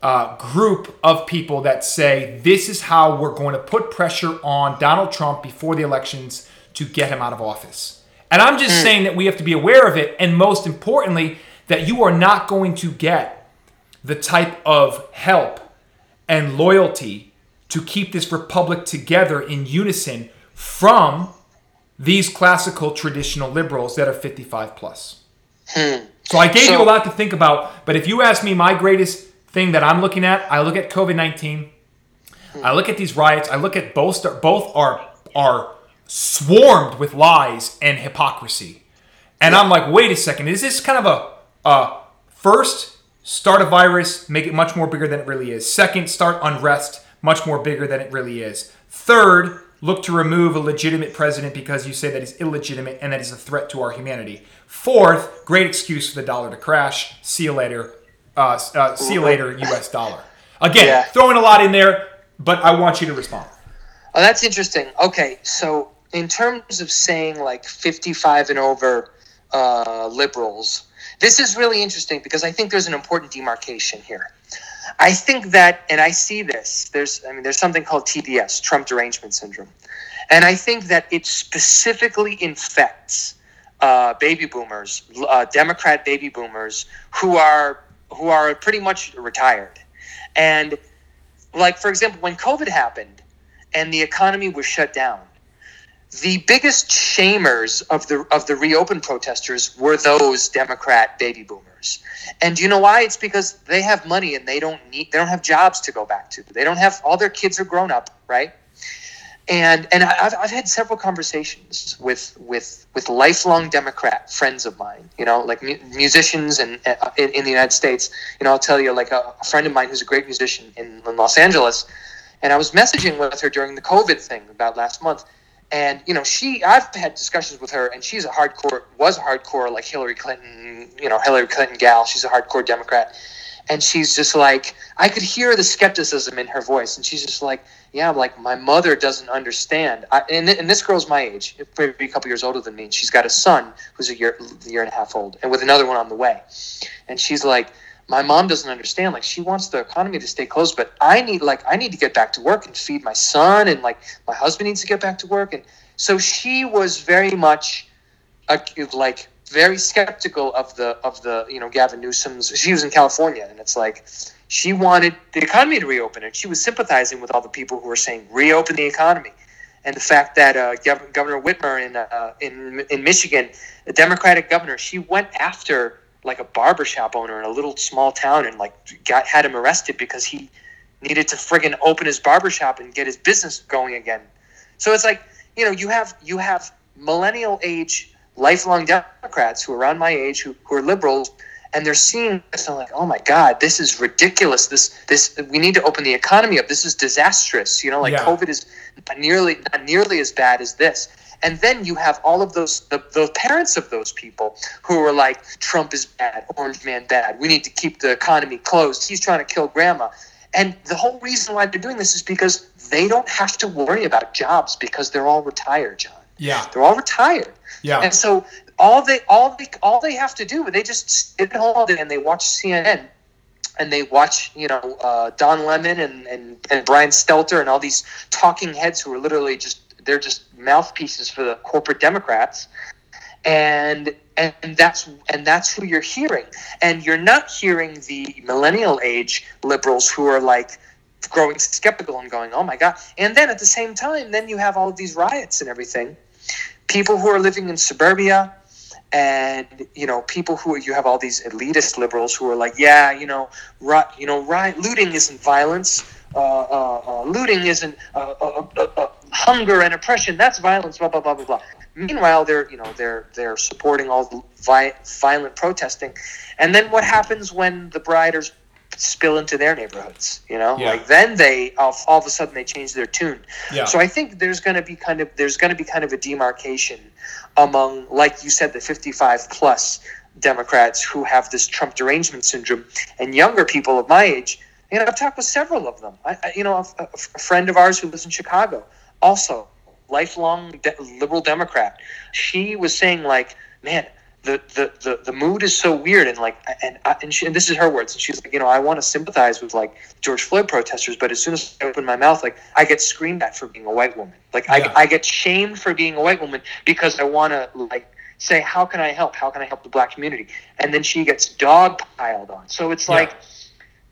uh, group of people that say this is how we're going to put pressure on Donald Trump before the elections to get him out of office. And I'm just saying that we have to be aware of it. And most importantly, that you are not going to get the type of help and loyalty to keep this republic together in unison from these classical traditional liberals that are 55 plus. Hmm. So I gave you a lot to think about, but if you ask me my greatest thing that I'm looking at, I look at COVID-19. I look at these riots, I look at both both are are swarmed with lies and hypocrisy. And I'm like, wait a second, is this kind of a, a first start a virus, make it much more bigger than it really is. Second, start unrest, much more bigger than it really is. Third, look to remove a legitimate president because you say that he's illegitimate and that he's a threat to our humanity. Fourth, great excuse for the dollar to crash. See you later. Uh, uh, see you later, U.S. dollar. Again, yeah. throwing a lot in there, but I want you to respond. Oh, that's interesting. Okay, so in terms of saying like 55 and over uh, liberals, this is really interesting because I think there's an important demarcation here. I think that, and I see this. There's, I mean, there's something called TDS, Trump derangement syndrome, and I think that it specifically infects uh, baby boomers, uh, Democrat baby boomers, who are who are pretty much retired, and like for example, when COVID happened and the economy was shut down, the biggest shamers of the of the reopen protesters were those Democrat baby boomers. And you know why? It's because they have money and they don't need they don't have jobs to go back to. They don't have all their kids are grown up, right? And and I've, I've had several conversations with with with lifelong Democrat friends of mine, you know, like mu- musicians and uh, in, in, the United States. You know, I'll tell you, like a, a friend of mine who's a great musician in, in Los Angeles, and I was messaging with her during the COVID thing about last month and you know, she I've had discussions with her, and she's a hardcore was a hardcore like Hillary Clinton, you know, Hillary Clinton gal. She's a hardcore Democrat, and she's just like I could hear the skepticism in her voice, and she's just like, yeah, i'm like my mother doesn't understand. I, and, and this girl's my age, maybe a couple years older than me, and she's got a son who's a year a year and a half old, and with another one on the way, and she's like my mom doesn't understand like she wants the economy to stay closed but i need like i need to get back to work and feed my son and like my husband needs to get back to work and so she was very much a, like very skeptical of the of the you know gavin newsom's she was in california and it's like she wanted the economy to reopen and she was sympathizing with all the people who were saying reopen the economy and the fact that uh, Governor Whitmer in uh, in in Michigan, a Democratic governor, she went after like a barbershop owner in a little small town and like got had him arrested because he needed to friggin' open his barbershop and get his business going again. So it's like, you know, you have you have millennial age lifelong Democrats who are around my age who, who are liberals and they're seeing this and like, oh my God, this is ridiculous. This this we need to open the economy up. This is disastrous. You know, like yeah. COVID is nearly not nearly as bad as this. And then you have all of those, the, the parents of those people who are like, Trump is bad, Orange Man bad. We need to keep the economy closed. He's trying to kill grandma. And the whole reason why they're doing this is because they don't have to worry about jobs because they're all retired, John. Yeah. They're all retired. Yeah. And so all they all they all they have to do, they just sit at home and they watch CNN and they watch, you know, uh, Don Lemon and, and, and Brian Stelter and all these talking heads who are literally just they're just mouthpieces for the corporate Democrats, and and that's and that's who you're hearing, and you're not hearing the millennial age liberals who are like growing skeptical and going, oh my god, and then at the same time, then you have all these riots and everything, people who are living in suburbia and you know people who you have all these elitist liberals who are like yeah you know ri- you know riot looting isn't violence looting isn't uh, uh, uh, hunger and oppression. That's violence. Blah blah blah blah blah. Meanwhile, they're you know they're they're supporting all the vi- violent protesting, and then what happens when the briders spill into their neighborhoods? You know, yeah. like then they all, all of a sudden they change their tune. Yeah. So I think there's going to be kind of there's going to be kind of a demarcation among, like you said, the 55 plus Democrats who have this Trump derangement syndrome, and younger people of my age. Know, I've talked with several of them. I, I you know, a, a, friend of ours who lives in Chicago also lifelong de- liberal Democrat. She was saying like, man, the, the, the, the mood is so weird and like and I, and, she, and this is her words and she's like you know I want to sympathize with like George Floyd protesters but as soon as I open my mouth like I get screamed at for being a white woman like yeah. I, I get shamed for being a white woman because I want to like say how can I help how can I help the black community and then she gets dog piled on so it's yeah. like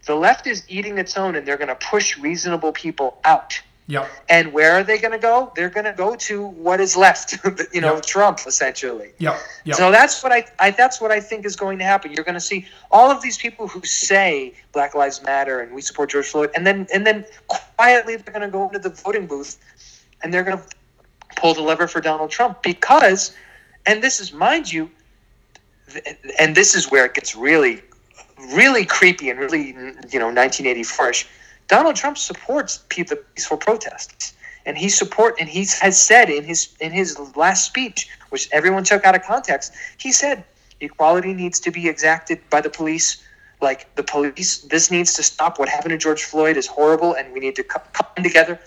the left is eating its own and they're going to push reasonable people out Yep. And where are they going to go? They're going to go to what is left, you know, yep. Trump essentially. Yep. yep. So that's what I, I that's what I think is going to happen. You're going to see all of these people who say Black Lives Matter and we support George Floyd, and then and then quietly they're going to go into the voting booth, and they're going to pull the lever for Donald Trump because, and this is mind you, and this is where it gets really really creepy and really you know 1984ish. Donald Trump supports the peaceful protests, and he support and he has said in his in his last speech, which everyone took out of context, he said equality needs to be exacted by the police. Like the police, this needs to stop. What happened to George Floyd is horrible, and we need to come together.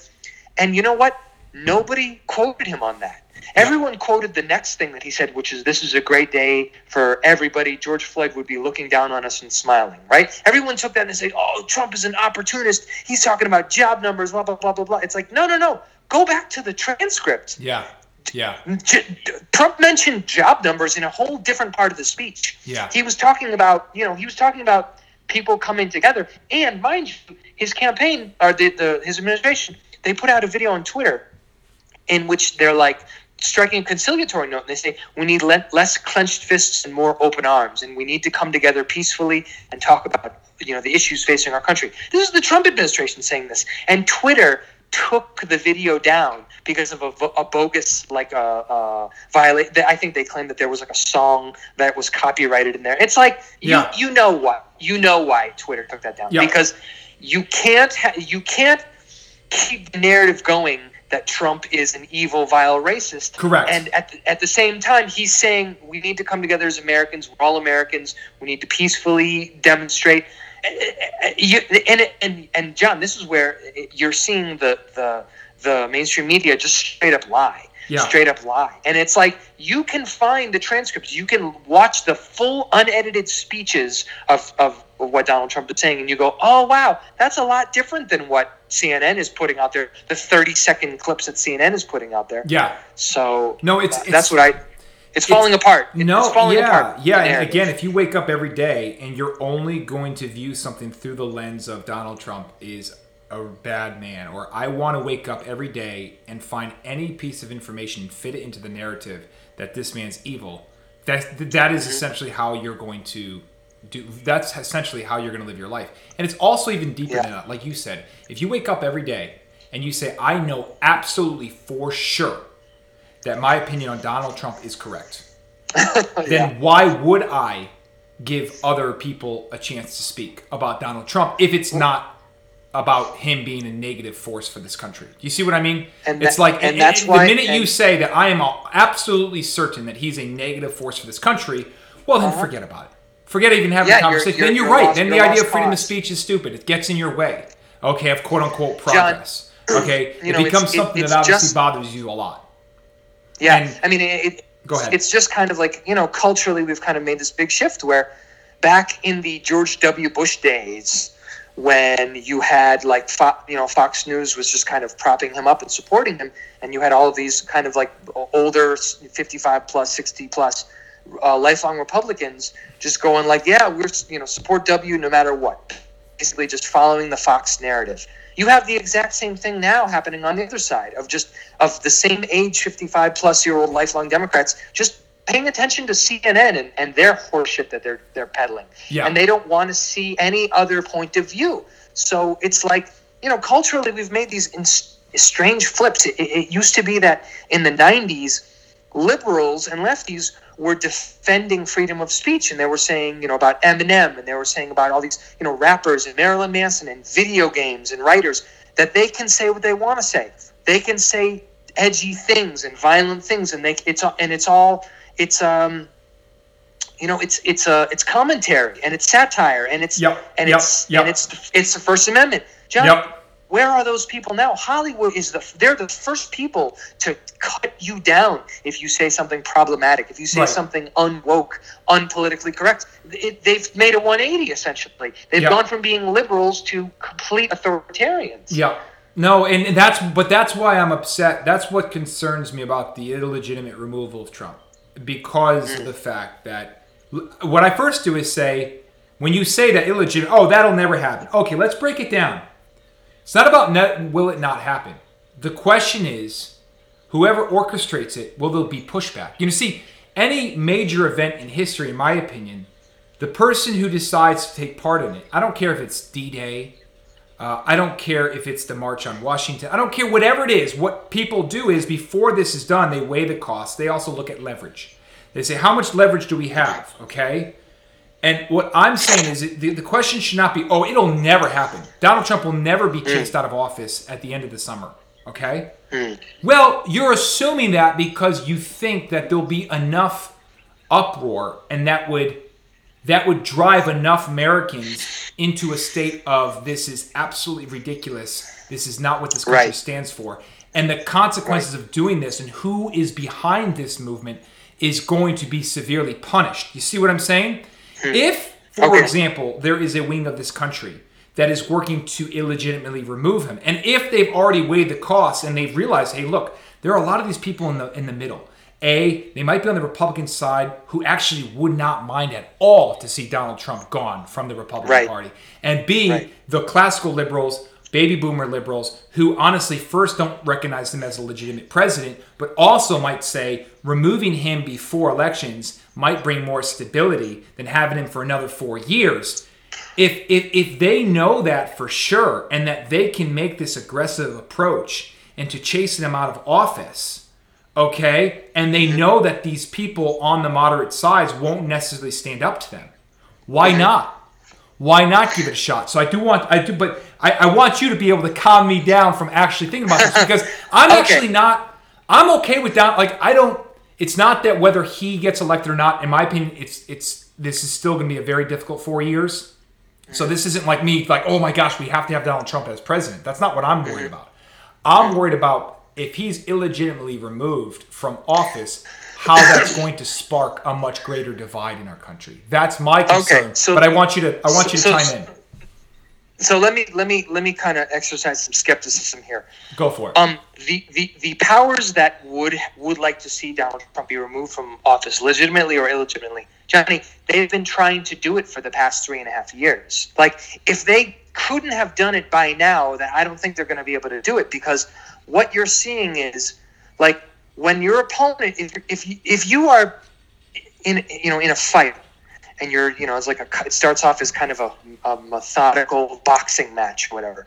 And you know what? Nobody quoted him on that. Everyone quoted the next thing that he said, which is, This is a great day for everybody. George Floyd would be looking down on us and smiling, right? Everyone took that and said, Oh, Trump is an opportunist. He's talking about job numbers, blah, blah, blah, blah, blah. It's like, no, no, no. Go back to the transcript. Yeah. Yeah. Trump mentioned job numbers in a whole different part of the speech. Yeah. He was talking about, you know, he was talking about people coming together. And mind you, his campaign or the, the his administration, they put out a video on Twitter in which they're like, striking a conciliatory note and they say we need le- less clenched fists and more open arms and we need to come together peacefully and talk about you know the issues facing our country this is the trump administration saying this and twitter took the video down because of a, a bogus like uh, uh, a, a violate i think they claimed that there was like a song that was copyrighted in there it's like you yeah. you know why you know why twitter took that down yeah. because you can't ha- you can't keep the narrative going that Trump is an evil, vile racist. Correct. And at the, at the same time, he's saying we need to come together as Americans. We're all Americans. We need to peacefully demonstrate. And, and, and John, this is where you're seeing the, the, the mainstream media just straight up lie. Yeah. Straight up lie. And it's like you can find the transcripts, you can watch the full unedited speeches of, of what Donald Trump is saying, and you go, oh, wow, that's a lot different than what CNN is putting out there, the 30 second clips that CNN is putting out there. Yeah. So no, it's, that's it's, what I. It's falling it's, apart. No, it's falling yeah, apart. yeah. And again, if you wake up every day and you're only going to view something through the lens of Donald Trump is a bad man, or I want to wake up every day and find any piece of information and fit it into the narrative that this man's evil. That that is mm-hmm. essentially how you're going to do that's essentially how you're going to live your life and it's also even deeper yeah. than that like you said if you wake up every day and you say i know absolutely for sure that my opinion on donald trump is correct yeah. then why would i give other people a chance to speak about donald trump if it's not about him being a negative force for this country. You see what I mean? And it's that, like and that's the why, minute you say that I am absolutely certain that he's a negative force for this country, well then uh-huh. forget about it. Forget even having yeah, a conversation. You're, you're, then you're, right. Lost, then the idea of freedom cause. of speech is stupid. It gets in your way. Okay, of quote unquote progress. John, okay, it know, becomes something that obviously just, bothers you a lot. Yeah, and, I mean, it, go ahead. It's just kind of like you know, culturally, we've kind of made this big shift where back in the George W. Bush days, when you had like you know Fox News was just kind of propping him up and supporting him, and you had all of these kind of like older, fifty-five plus, sixty plus uh, lifelong Republicans just going like, yeah, we're you know support W no matter what. Basically, just following the Fox narrative. You have the exact same thing now happening on the other side of just of the same age, fifty-five plus year old lifelong Democrats just paying attention to CNN and, and their horseshit that they're they're peddling. Yeah. And they don't want to see any other point of view. So it's like you know, culturally, we've made these in, strange flips. It, it used to be that in the '90s, liberals and lefties were defending freedom of speech and they were saying you know about eminem and they were saying about all these you know rappers and marilyn manson and video games and writers that they can say what they want to say they can say edgy things and violent things and they it's and it's all it's um you know it's it's a uh, it's commentary and it's satire and it's yep, and yep, it's yep. and it's it's the first amendment john where are those people now? Hollywood is the they're the first people to cut you down if you say something problematic, if you say right. something unwoke, unpolitically correct. It, they've made a 180 essentially. They've gone from being liberals to complete authoritarians. Yeah. No, and that's but that's why I'm upset. That's what concerns me about the illegitimate removal of Trump because mm. of the fact that what I first do is say when you say that illegitimate, oh, that'll never happen. Okay, let's break it down it's not about net, will it not happen. The question is, whoever orchestrates it, will there be pushback? You know, see, any major event in history, in my opinion, the person who decides to take part in it, I don't care if it's D Day, uh, I don't care if it's the March on Washington, I don't care whatever it is. What people do is before this is done, they weigh the cost. They also look at leverage. They say, how much leverage do we have? Okay. And what I'm saying is the, the question should not be, oh, it'll never happen. Donald Trump will never be chased out of office at the end of the summer. Okay? Well, you're assuming that because you think that there'll be enough uproar and that would that would drive enough Americans into a state of this is absolutely ridiculous. This is not what this country Right. stands for. And the consequences of doing this and who is behind this movement is going to be severely punished. You see what I'm saying? If, for Hmm. Okay. example, there is a wing of this country that is working to illegitimately remove him, and if they've already weighed the costs and they've realized, hey, look, there are a lot of these people in the in the middle. A, they might be on the Republican side who actually would not mind at all to see Donald Trump gone from the Republican Right. Party. And B, Right. the classical liberals, baby boomer liberals, who honestly first don't recognize him as a legitimate president, but also might say removing him before elections might bring more stability than having him for another four years. If, if, if they know that for sure and that they can make this aggressive approach into chasing him out of office, okay, and they know that these people on the moderate sides won't necessarily stand up to them, why not? Why not give it a shot? So I do want, I do, but I, I want you to be able to calm me down from actually thinking about this because I'm Okay. actually not. I'm okay with that. Like I don't. It's not that whether he gets elected or not. In my opinion, it's it's this is still going to be a very difficult four years. So this isn't like me, like oh my gosh, we have to have Donald Trump as president. That's not what I'm worried mm-hmm. about. I'm mm-hmm. worried about if he's illegitimately removed from office, how that's going to spark a much greater divide in our country. That's my concern. so- but I want you to I want you to so- chime in. So let me let me let me kind of exercise some skepticism here. Go for it. Um, the, the, the powers that would would like to see Donald Trump be removed from office, legitimately or illegitimately, Johnny, they've been trying to do it for the past three and a half years. Like, if they couldn't have done it by now, then I don't think they're going to be able to do it because what you're seeing is like when your opponent, if if you, if you are in you know in a fight and you're you know it's like a it starts off as kind of a, a methodical boxing match or whatever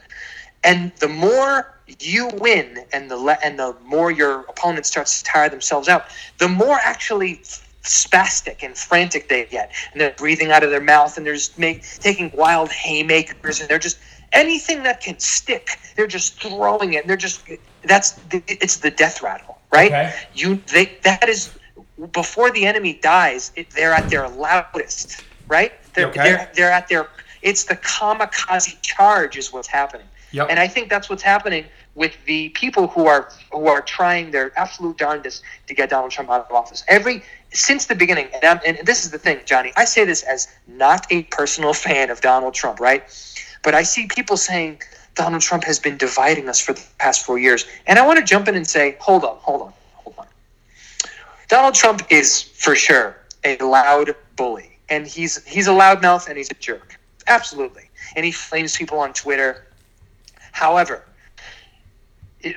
and the more you win and the le- and the more your opponent starts to tire themselves out the more actually spastic and frantic they get. And they're breathing out of their mouth and they're just make, taking wild haymakers and they're just anything that can stick they're just throwing it. And they're just that's the, it's the death rattle right Okay. you they that is before the enemy dies it, they're at their loudest right they're, Okay. they're they're at their it's the kamikaze charge is what's happening Yep. and i think that's what's happening with the people who are who are trying their absolute darndest to get donald trump out of office every since the beginning and, and this is the thing johnny i say this as not a personal fan of donald trump right but i see people saying donald trump has been dividing us for the past four years and i want to jump in and say hold on hold on hold on Donald Trump is for sure a loud bully, and he's he's a loudmouth and he's a jerk, absolutely. And he flames people on Twitter. However,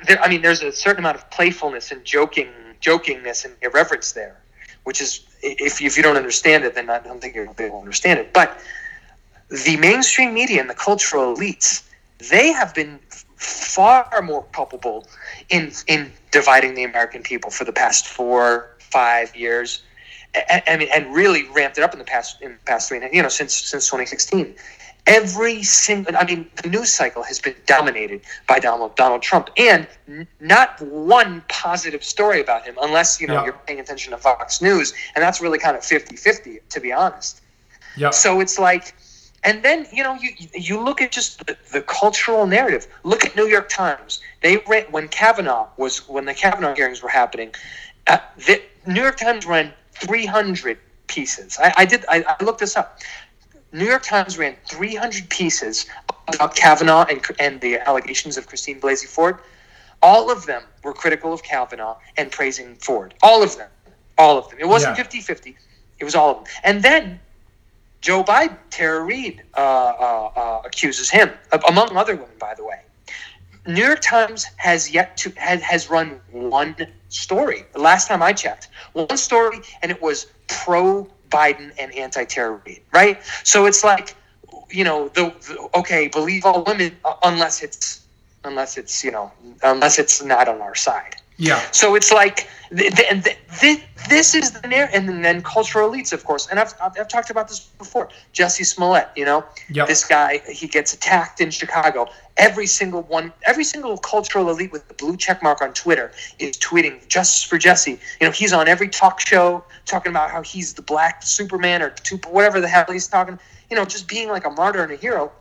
there, I mean, there's a certain amount of playfulness and joking, jokingness and irreverence there, which is if you, if you don't understand it, then I don't think you'll be able to understand it. But the mainstream media and the cultural elites, they have been far more culpable in in dividing the American people for the past four, five years. I, I mean, and really ramped it up in the past in the past three, and you know, since since 2016. Every single, I mean, the news cycle has been dominated by Donald Donald Trump, and n- not one positive story about him, unless you know Yeah. you're paying attention to Fox News, and that's really kind of 50-50, to be honest. Yep. So it's like, and then you know you you look at just the, the cultural narrative. Look at New York Times. They ran when Kavanaugh was when the Kavanaugh hearings were happening. Uh, the New York Times ran 300 pieces. I, I did. I, I looked this up. New York Times ran 300 pieces about Kavanaugh and, and the allegations of Christine Blasey Ford. All of them were critical of Kavanaugh and praising Ford. All of them. All of them. It wasn't Yeah. 50 50. It was all of them. And then Joe Biden, Tara Reade, uh, uh, uh, accuses him, among other women, by the way. New York Times has yet to has, has run one story. The last time I checked, one story, and it was pro Biden and anti Tara Reade. Right. So it's like, you know, the, the okay, believe all women uh, unless it's unless it's you know unless it's not on our side. Yeah. So it's like th- th- th- this is the narrative, and then cultural elites, of course. And I've, I've, I've talked about this before. Jussie Smollett, you know, Yep. this guy he gets attacked in Chicago. Every single one, every single cultural elite with the blue check mark on Twitter is tweeting just for Jussie. You know, he's on every talk show talking about how he's the black Superman or whatever the hell he's talking. You know, just being like a martyr and a hero.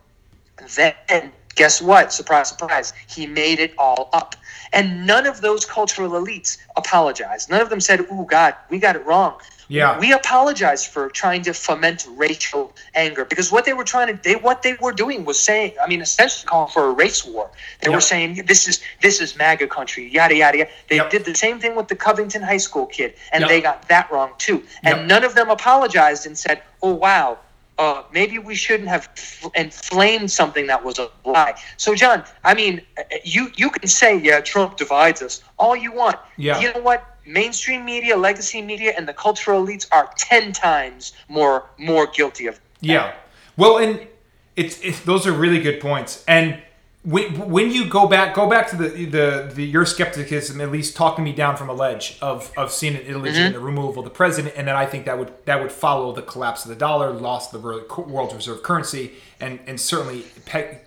Then guess what? Surprise, surprise. He made it all up. And none of those cultural elites apologized. None of them said, "Oh God, we got it wrong." Yeah. We apologized for trying to foment racial anger because what they were trying to they what they were doing was saying, I mean, essentially calling for a race war. They Yep. were saying this is this is MAGA country, yada yada yada. They Yep. did the same thing with the Covington High School kid, and Yep. they got that wrong too. And none of them apologized and said, "Oh wow, uh, maybe we shouldn't have f- inflamed something that was a lie." So, John, I mean, you you can say, "Yeah, Trump divides us," all you want. Yeah. You know what? Mainstream media, legacy media, and the cultural elites are ten times more more guilty of. Yeah. Well, and it's, it's those are really good points. And when, when you go back, go back to the, the the your skepticism, at least talking me down from a ledge of of seeing an illegitimate removal of the president, and then I think that would that would follow the collapse of the dollar, loss of the wor- world's reserve currency, and and certainly pe-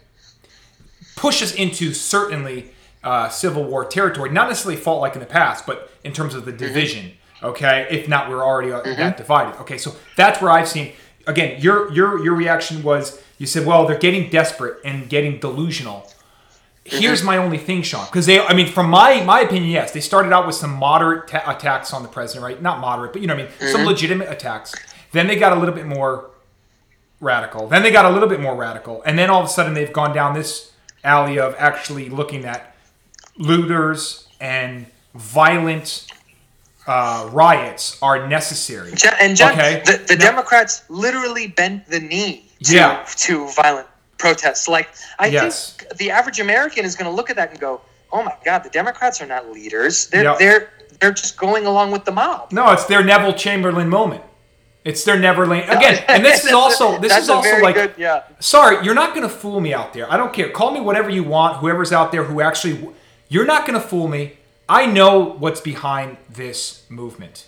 push us into certainly uh, civil war territory. Not necessarily fault like in the past, but in terms of the division. Okay, if not, we're already uh, that divided. Okay, so that's where I've seen. Again, your your your reaction was you said, well, they're getting desperate and getting delusional. Mm-hmm. Here's my only thing, Sean, because they, I mean, from my my opinion, yes, they started out with some moderate ta- attacks on the president, right? Not moderate, but you know what I mean, some mm-hmm. legitimate attacks. Then they got a little bit more radical. Then they got a little bit more radical, and then all of a sudden they've gone down this alley of actually looking at looters and violent uh, riots are necessary. And Okay. the, the. Democrats literally bent the knee to, Yeah. to violent protests. Like I Yes. think the average American is going to look at that and go, "Oh my God, the Democrats are not leaders. They're Yep. they're they're just going along with the mob." No, it's their Neville Chamberlain moment. It's their Neverland again, and this is also this is also like good, yeah. sorry, you're not going to fool me out there. I don't care. Call me whatever you want. Whoever's out there who actually, you're not going to fool me. I know what's behind this movement.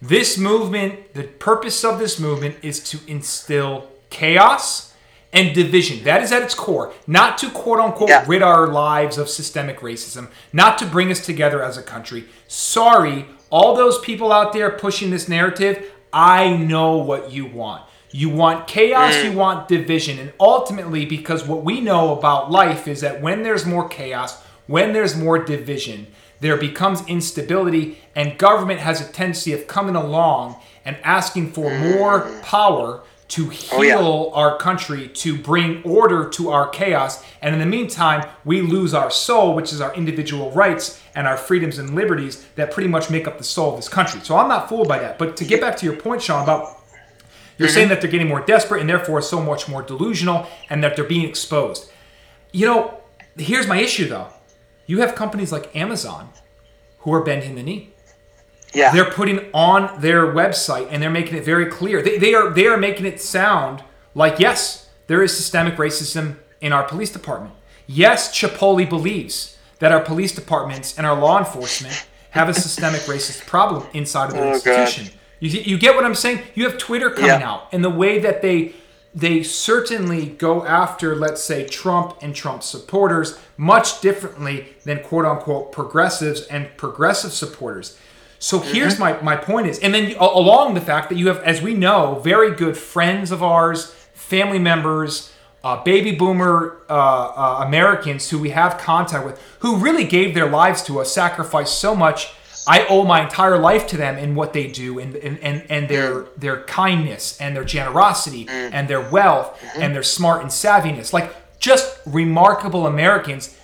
This movement, the purpose of this movement is to instill chaos and division. That is at its core. Not to quote unquote Yeah. rid our lives of systemic racism, not to bring us together as a country. Sorry, all those people out there pushing this narrative, I know what you want. You want chaos, mm. you want division. And ultimately, because what we know about life is that when there's more chaos, when there's more division, there becomes instability, and government has a tendency of coming along and asking for more power to heal Oh, yeah. our country to bring order to our chaos. And in the meantime, we lose our soul, which is our individual rights and our freedoms and liberties that pretty much make up the soul of this country. So I'm not fooled by that. But to get back to your point, Sean, about you're mm-hmm. saying that they're getting more desperate and therefore so much more delusional and that they're being exposed. You know, here's my issue though. You have companies like Amazon who are bending the knee Yeah. they're putting on their website and they're making it very clear. They, they are they are making it sound like yes, there is systemic racism in our police department. Yes, Chipotle believes that our police departments and our law enforcement have a systemic racist problem inside of their Oh, God. institution. You, you get what I'm saying? You have Twitter coming Yeah. out and the way that they they certainly go after, let's say, Trump and Trump supporters much differently than quote unquote progressives and progressive supporters. So here's my, my point is, and then along the fact that you have, as we know, very good friends of ours, family members, uh, baby boomer uh, uh, Americans who we have contact with, who really gave their lives to us, sacrificed so much. I owe my entire life to them in what they do and, and, and, and their mm. their kindness and their generosity mm. and their wealth mm-hmm. and their smart and savviness. Like just remarkable Americans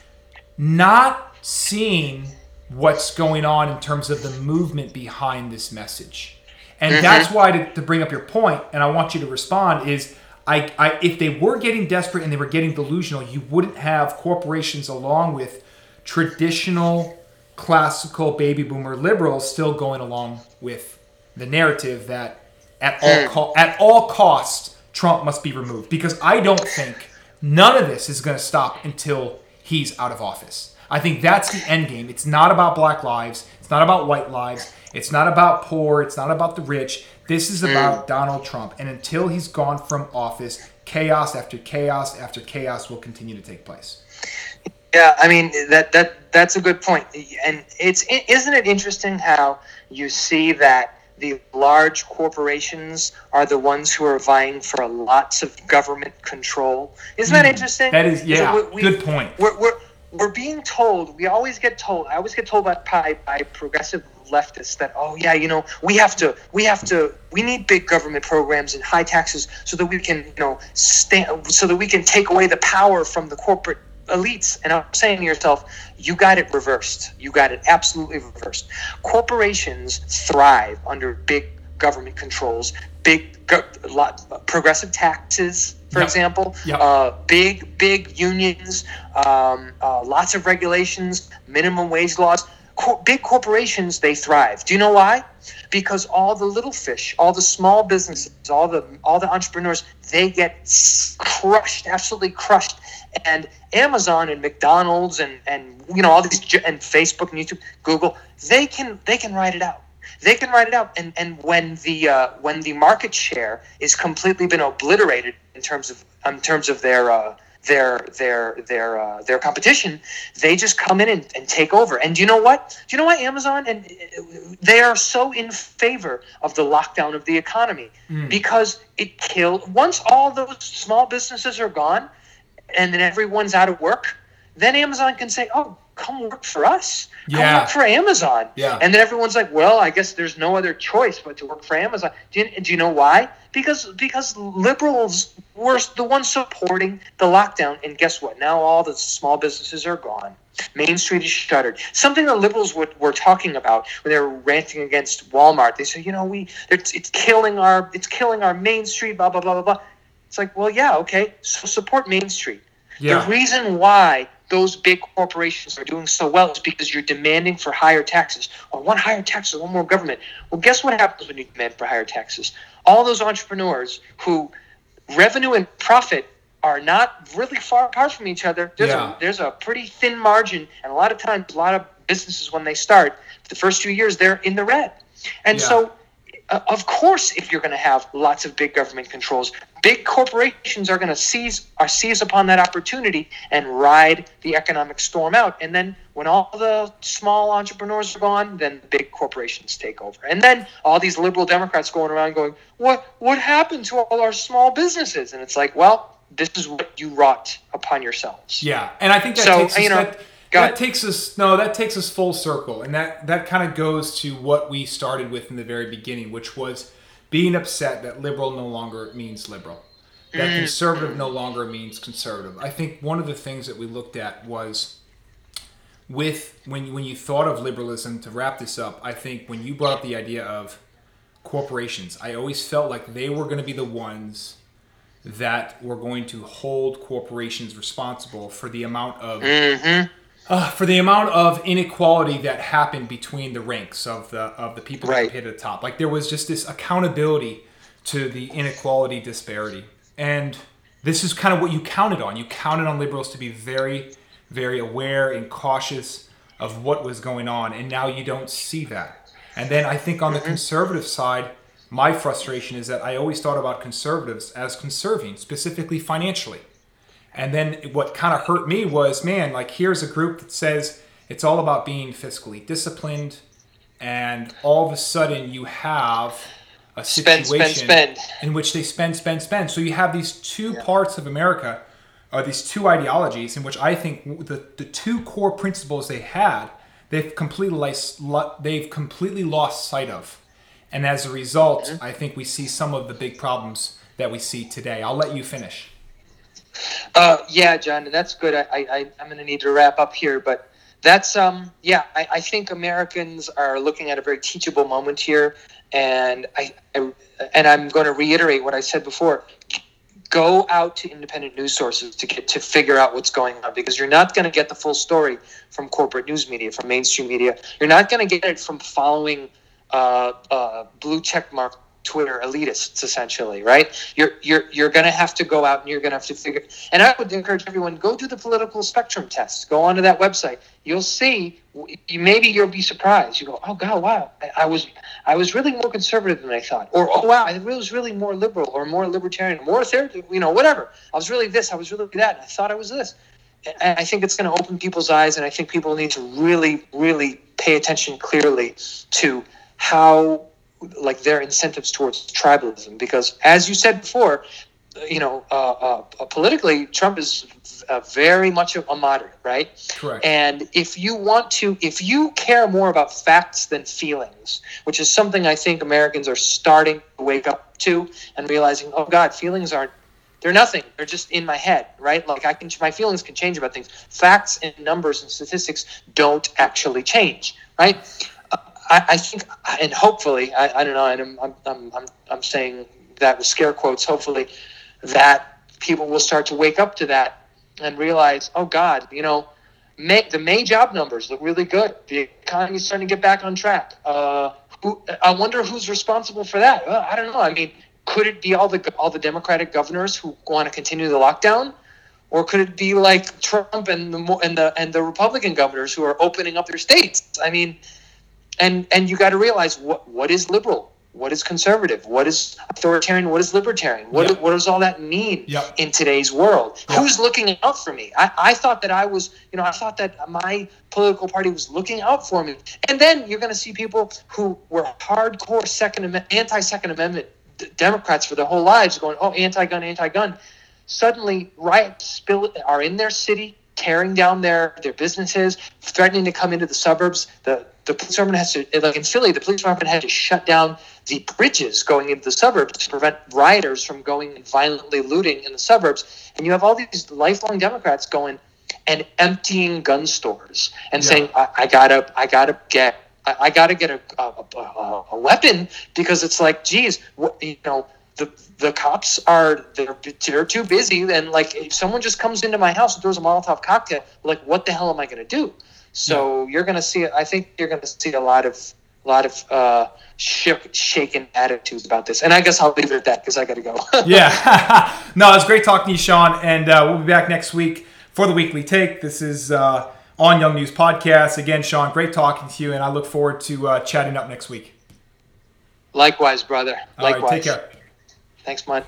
not seeing what's going on in terms of the movement behind this message. And mm-hmm. that's why to, to bring up your point, and I want you to respond, is I, I if they were getting desperate and they were getting delusional, you wouldn't have corporations along with traditional classical baby boomer liberals still going along with the narrative that at all co- at all costs Trump must be removed because I don't think none of this is going to stop until he's out of office. I think that's the end game. It's not about black lives. It's not about white lives. It's not about poor. It's not about the rich. This is about mm. Donald Trump. And until he's gone from office, chaos after chaos after chaos will continue to take place. Yeah, I mean that that that's a good point. And it's isn't it interesting how you see that the large corporations are the ones who are vying for lots of government control. Isn't that hmm. interesting? That is, yeah, so we, good point. We're, we're, we're being told, we always get told, I always get told by, by, by progressive leftists that, oh yeah, you know, we have to, we have to, we need big government programs and high taxes so that we can, you know, stand, so that we can take away the power from the corporate elites. And I'm saying to yourself, you got it reversed. You got it absolutely reversed. Corporations thrive under big government controls, big go- lot, progressive taxes, for yep. example, yep. Uh, big big unions, um, uh, lots of regulations, minimum wage laws. Co- big corporations they thrive. Do you know why? Because all the little fish, all the small businesses, all the all the entrepreneurs, they get crushed, absolutely crushed and Amazon and McDonald's and and you know all these and Facebook and YouTube, Google, they can they can write it out. They can write it out, and and when the uh, when the market share is completely been obliterated in terms of in terms of their uh, their their their uh, their competition, they just come in and, and take over. And do you know what? Do you know why Amazon and they are so in favor of the lockdown of the economy mm. because it killed once all those small businesses are gone and then everyone's out of work, then Amazon can say, "Oh, come work for us. Come yeah. work for Amazon." Yeah. And then everyone's like, "Well, I guess there's no other choice but to work for Amazon." Do you, do you know why? Because because liberals were the ones supporting the lockdown, and guess what? Now all the small businesses are gone. Main Street is shuttered. Something the liberals were, were talking about when they were ranting against Walmart. They said, you know, we it's, it's killing our it's killing our Main Street. Blah blah blah blah blah. It's like, well, yeah, okay. So support Main Street. Yeah. The reason why those big corporations are doing so well is because you're demanding for higher taxes. Or one higher taxes, one more government. Well, guess what happens when you demand for higher taxes? All those entrepreneurs who revenue and profit are not really far apart from each other. There's, yeah. a, there's a pretty thin margin, and a lot of times, a lot of businesses when they start, the first few years they're in the red. And yeah. so uh, of course, if you're going to have lots of big government controls, big corporations are going to seize are seize upon that opportunity and ride the economic storm out. And then when all the small entrepreneurs are gone, then big corporations take over. And then all these liberal Democrats going around going, "What what happened to all our small businesses?" And it's like, well, this is what you wrought upon yourselves. Yeah, and I think that so, takes you know. That- that takes us no that takes us full circle and that that kind of goes to what we started with in the very beginning which was being upset that liberal no longer means liberal that mm. conservative no longer means conservative i think one of the things that we looked at was with when when you thought of liberalism to wrap this up i think when you brought up the idea of corporations i always felt like they were going to be the ones that were going to hold corporations responsible for the amount of mm-hmm uh, for the amount of inequality that happened between the ranks of the of the people right. that hit at the top. Like there was just this accountability to the inequality disparity, and this is kind of what you counted on. You counted on liberals to be very, very aware and cautious of what was going on, and now you don't see that. And then I think on the mm-hmm. conservative side, my frustration is that I always thought about conservatives as conserving, specifically financially. And then what kind of hurt me was, man, like here's a group that says it's all about being fiscally disciplined, and all of a sudden you have a situation spend, spend, spend. in which they spend, spend, spend. So you have these two yeah. parts of America, or these two ideologies, in which I think the the two core principles they had, they've completely lost, they've completely lost sight of, and as a result, mm-hmm. I think we see some of the big problems that we see today. I'll let you finish. Uh, yeah, John, that's good. I, I, I'm going to need to wrap up here, but that's um, yeah. I, I think Americans are looking at a very teachable moment here, and I, I and I'm going to reiterate what I said before. Go out to independent news sources to get to figure out what's going on because you're not going to get the full story from corporate news media, from mainstream media. You're not going to get it from following uh, uh, blue check mark Twitter elitists, essentially, right? You're you're you're going to have to go out and you're going to have to figure. And I would encourage everyone go do the political spectrum test. Go onto that website. You'll see. You maybe you'll be surprised. You go, oh god, wow, I, I was I was really more conservative than I thought, or oh wow, I was really more liberal or more libertarian, more authoritative, you know, whatever. I was really this. I was really that. I thought I was this. And I think it's going to open people's eyes, and I think people need to really, really pay attention clearly to how like their incentives towards tribalism. Because as you said before you know uh, uh, politically trump is uh, very much a, a, moderate right? Correct. And if you want to if you care more about facts than feelings which is something i think americans are starting to wake up to and realizing oh god feelings aren't they're nothing. They're just in my head right? Like i can my feelings can change about things. Facts and numbers and statistics don't actually change right I, I think, and hopefully, I, I don't know, and I'm, I'm, I'm, I'm saying that with scare quotes, hopefully, that people will start to wake up to that and realize, oh God, you know, May, the May job numbers look really good. The economy is starting to get back on track. Uh, who, I wonder who's responsible for that. Well, I don't know. I mean, could it be all the all the Democratic governors who want to continue the lockdown, or could it be like Trump and the and the and the Republican governors who are opening up their states? I mean, and and you got to realize what what is liberal? What is conservative? What is authoritarian? What is libertarian? What, yep. what does all that mean yep. in today's world? Yep. who's looking out for me? I, I thought that i was you know i thought that my political party was looking out for me. And then you're going to see people who were hardcore second anti-second amendment democrats for their whole lives going oh anti-gun anti-gun. Suddenly riots spill are in their city tearing down their their businesses threatening to come into the suburbs the the police department has to, like in Philly, the police department had to shut down the bridges going into the suburbs to prevent rioters from going and violently looting in the suburbs. And you have all these lifelong Democrats going and emptying gun stores and yeah. saying, I, I, gotta, I gotta get, I, I gotta get a, a, a, a, weapon because it's like, geez, what, you know, the the cops are they're, they're too busy and like if someone just comes into my house and throws a Molotov cocktail, like what the hell am I gonna do? So you're going to see. I think you're going to see a lot of a lot of uh, shook, shaken attitudes about this. And I guess I'll leave it at that because I got to go. yeah. no, it's great talking to you, Sean. And uh, we'll be back next week for the weekly take. This is uh, on Young News Podcast. Again, Sean, great talking to you. And I look forward to uh, chatting up next week. Likewise, brother. Likewise. Right, take care. Thanks, man.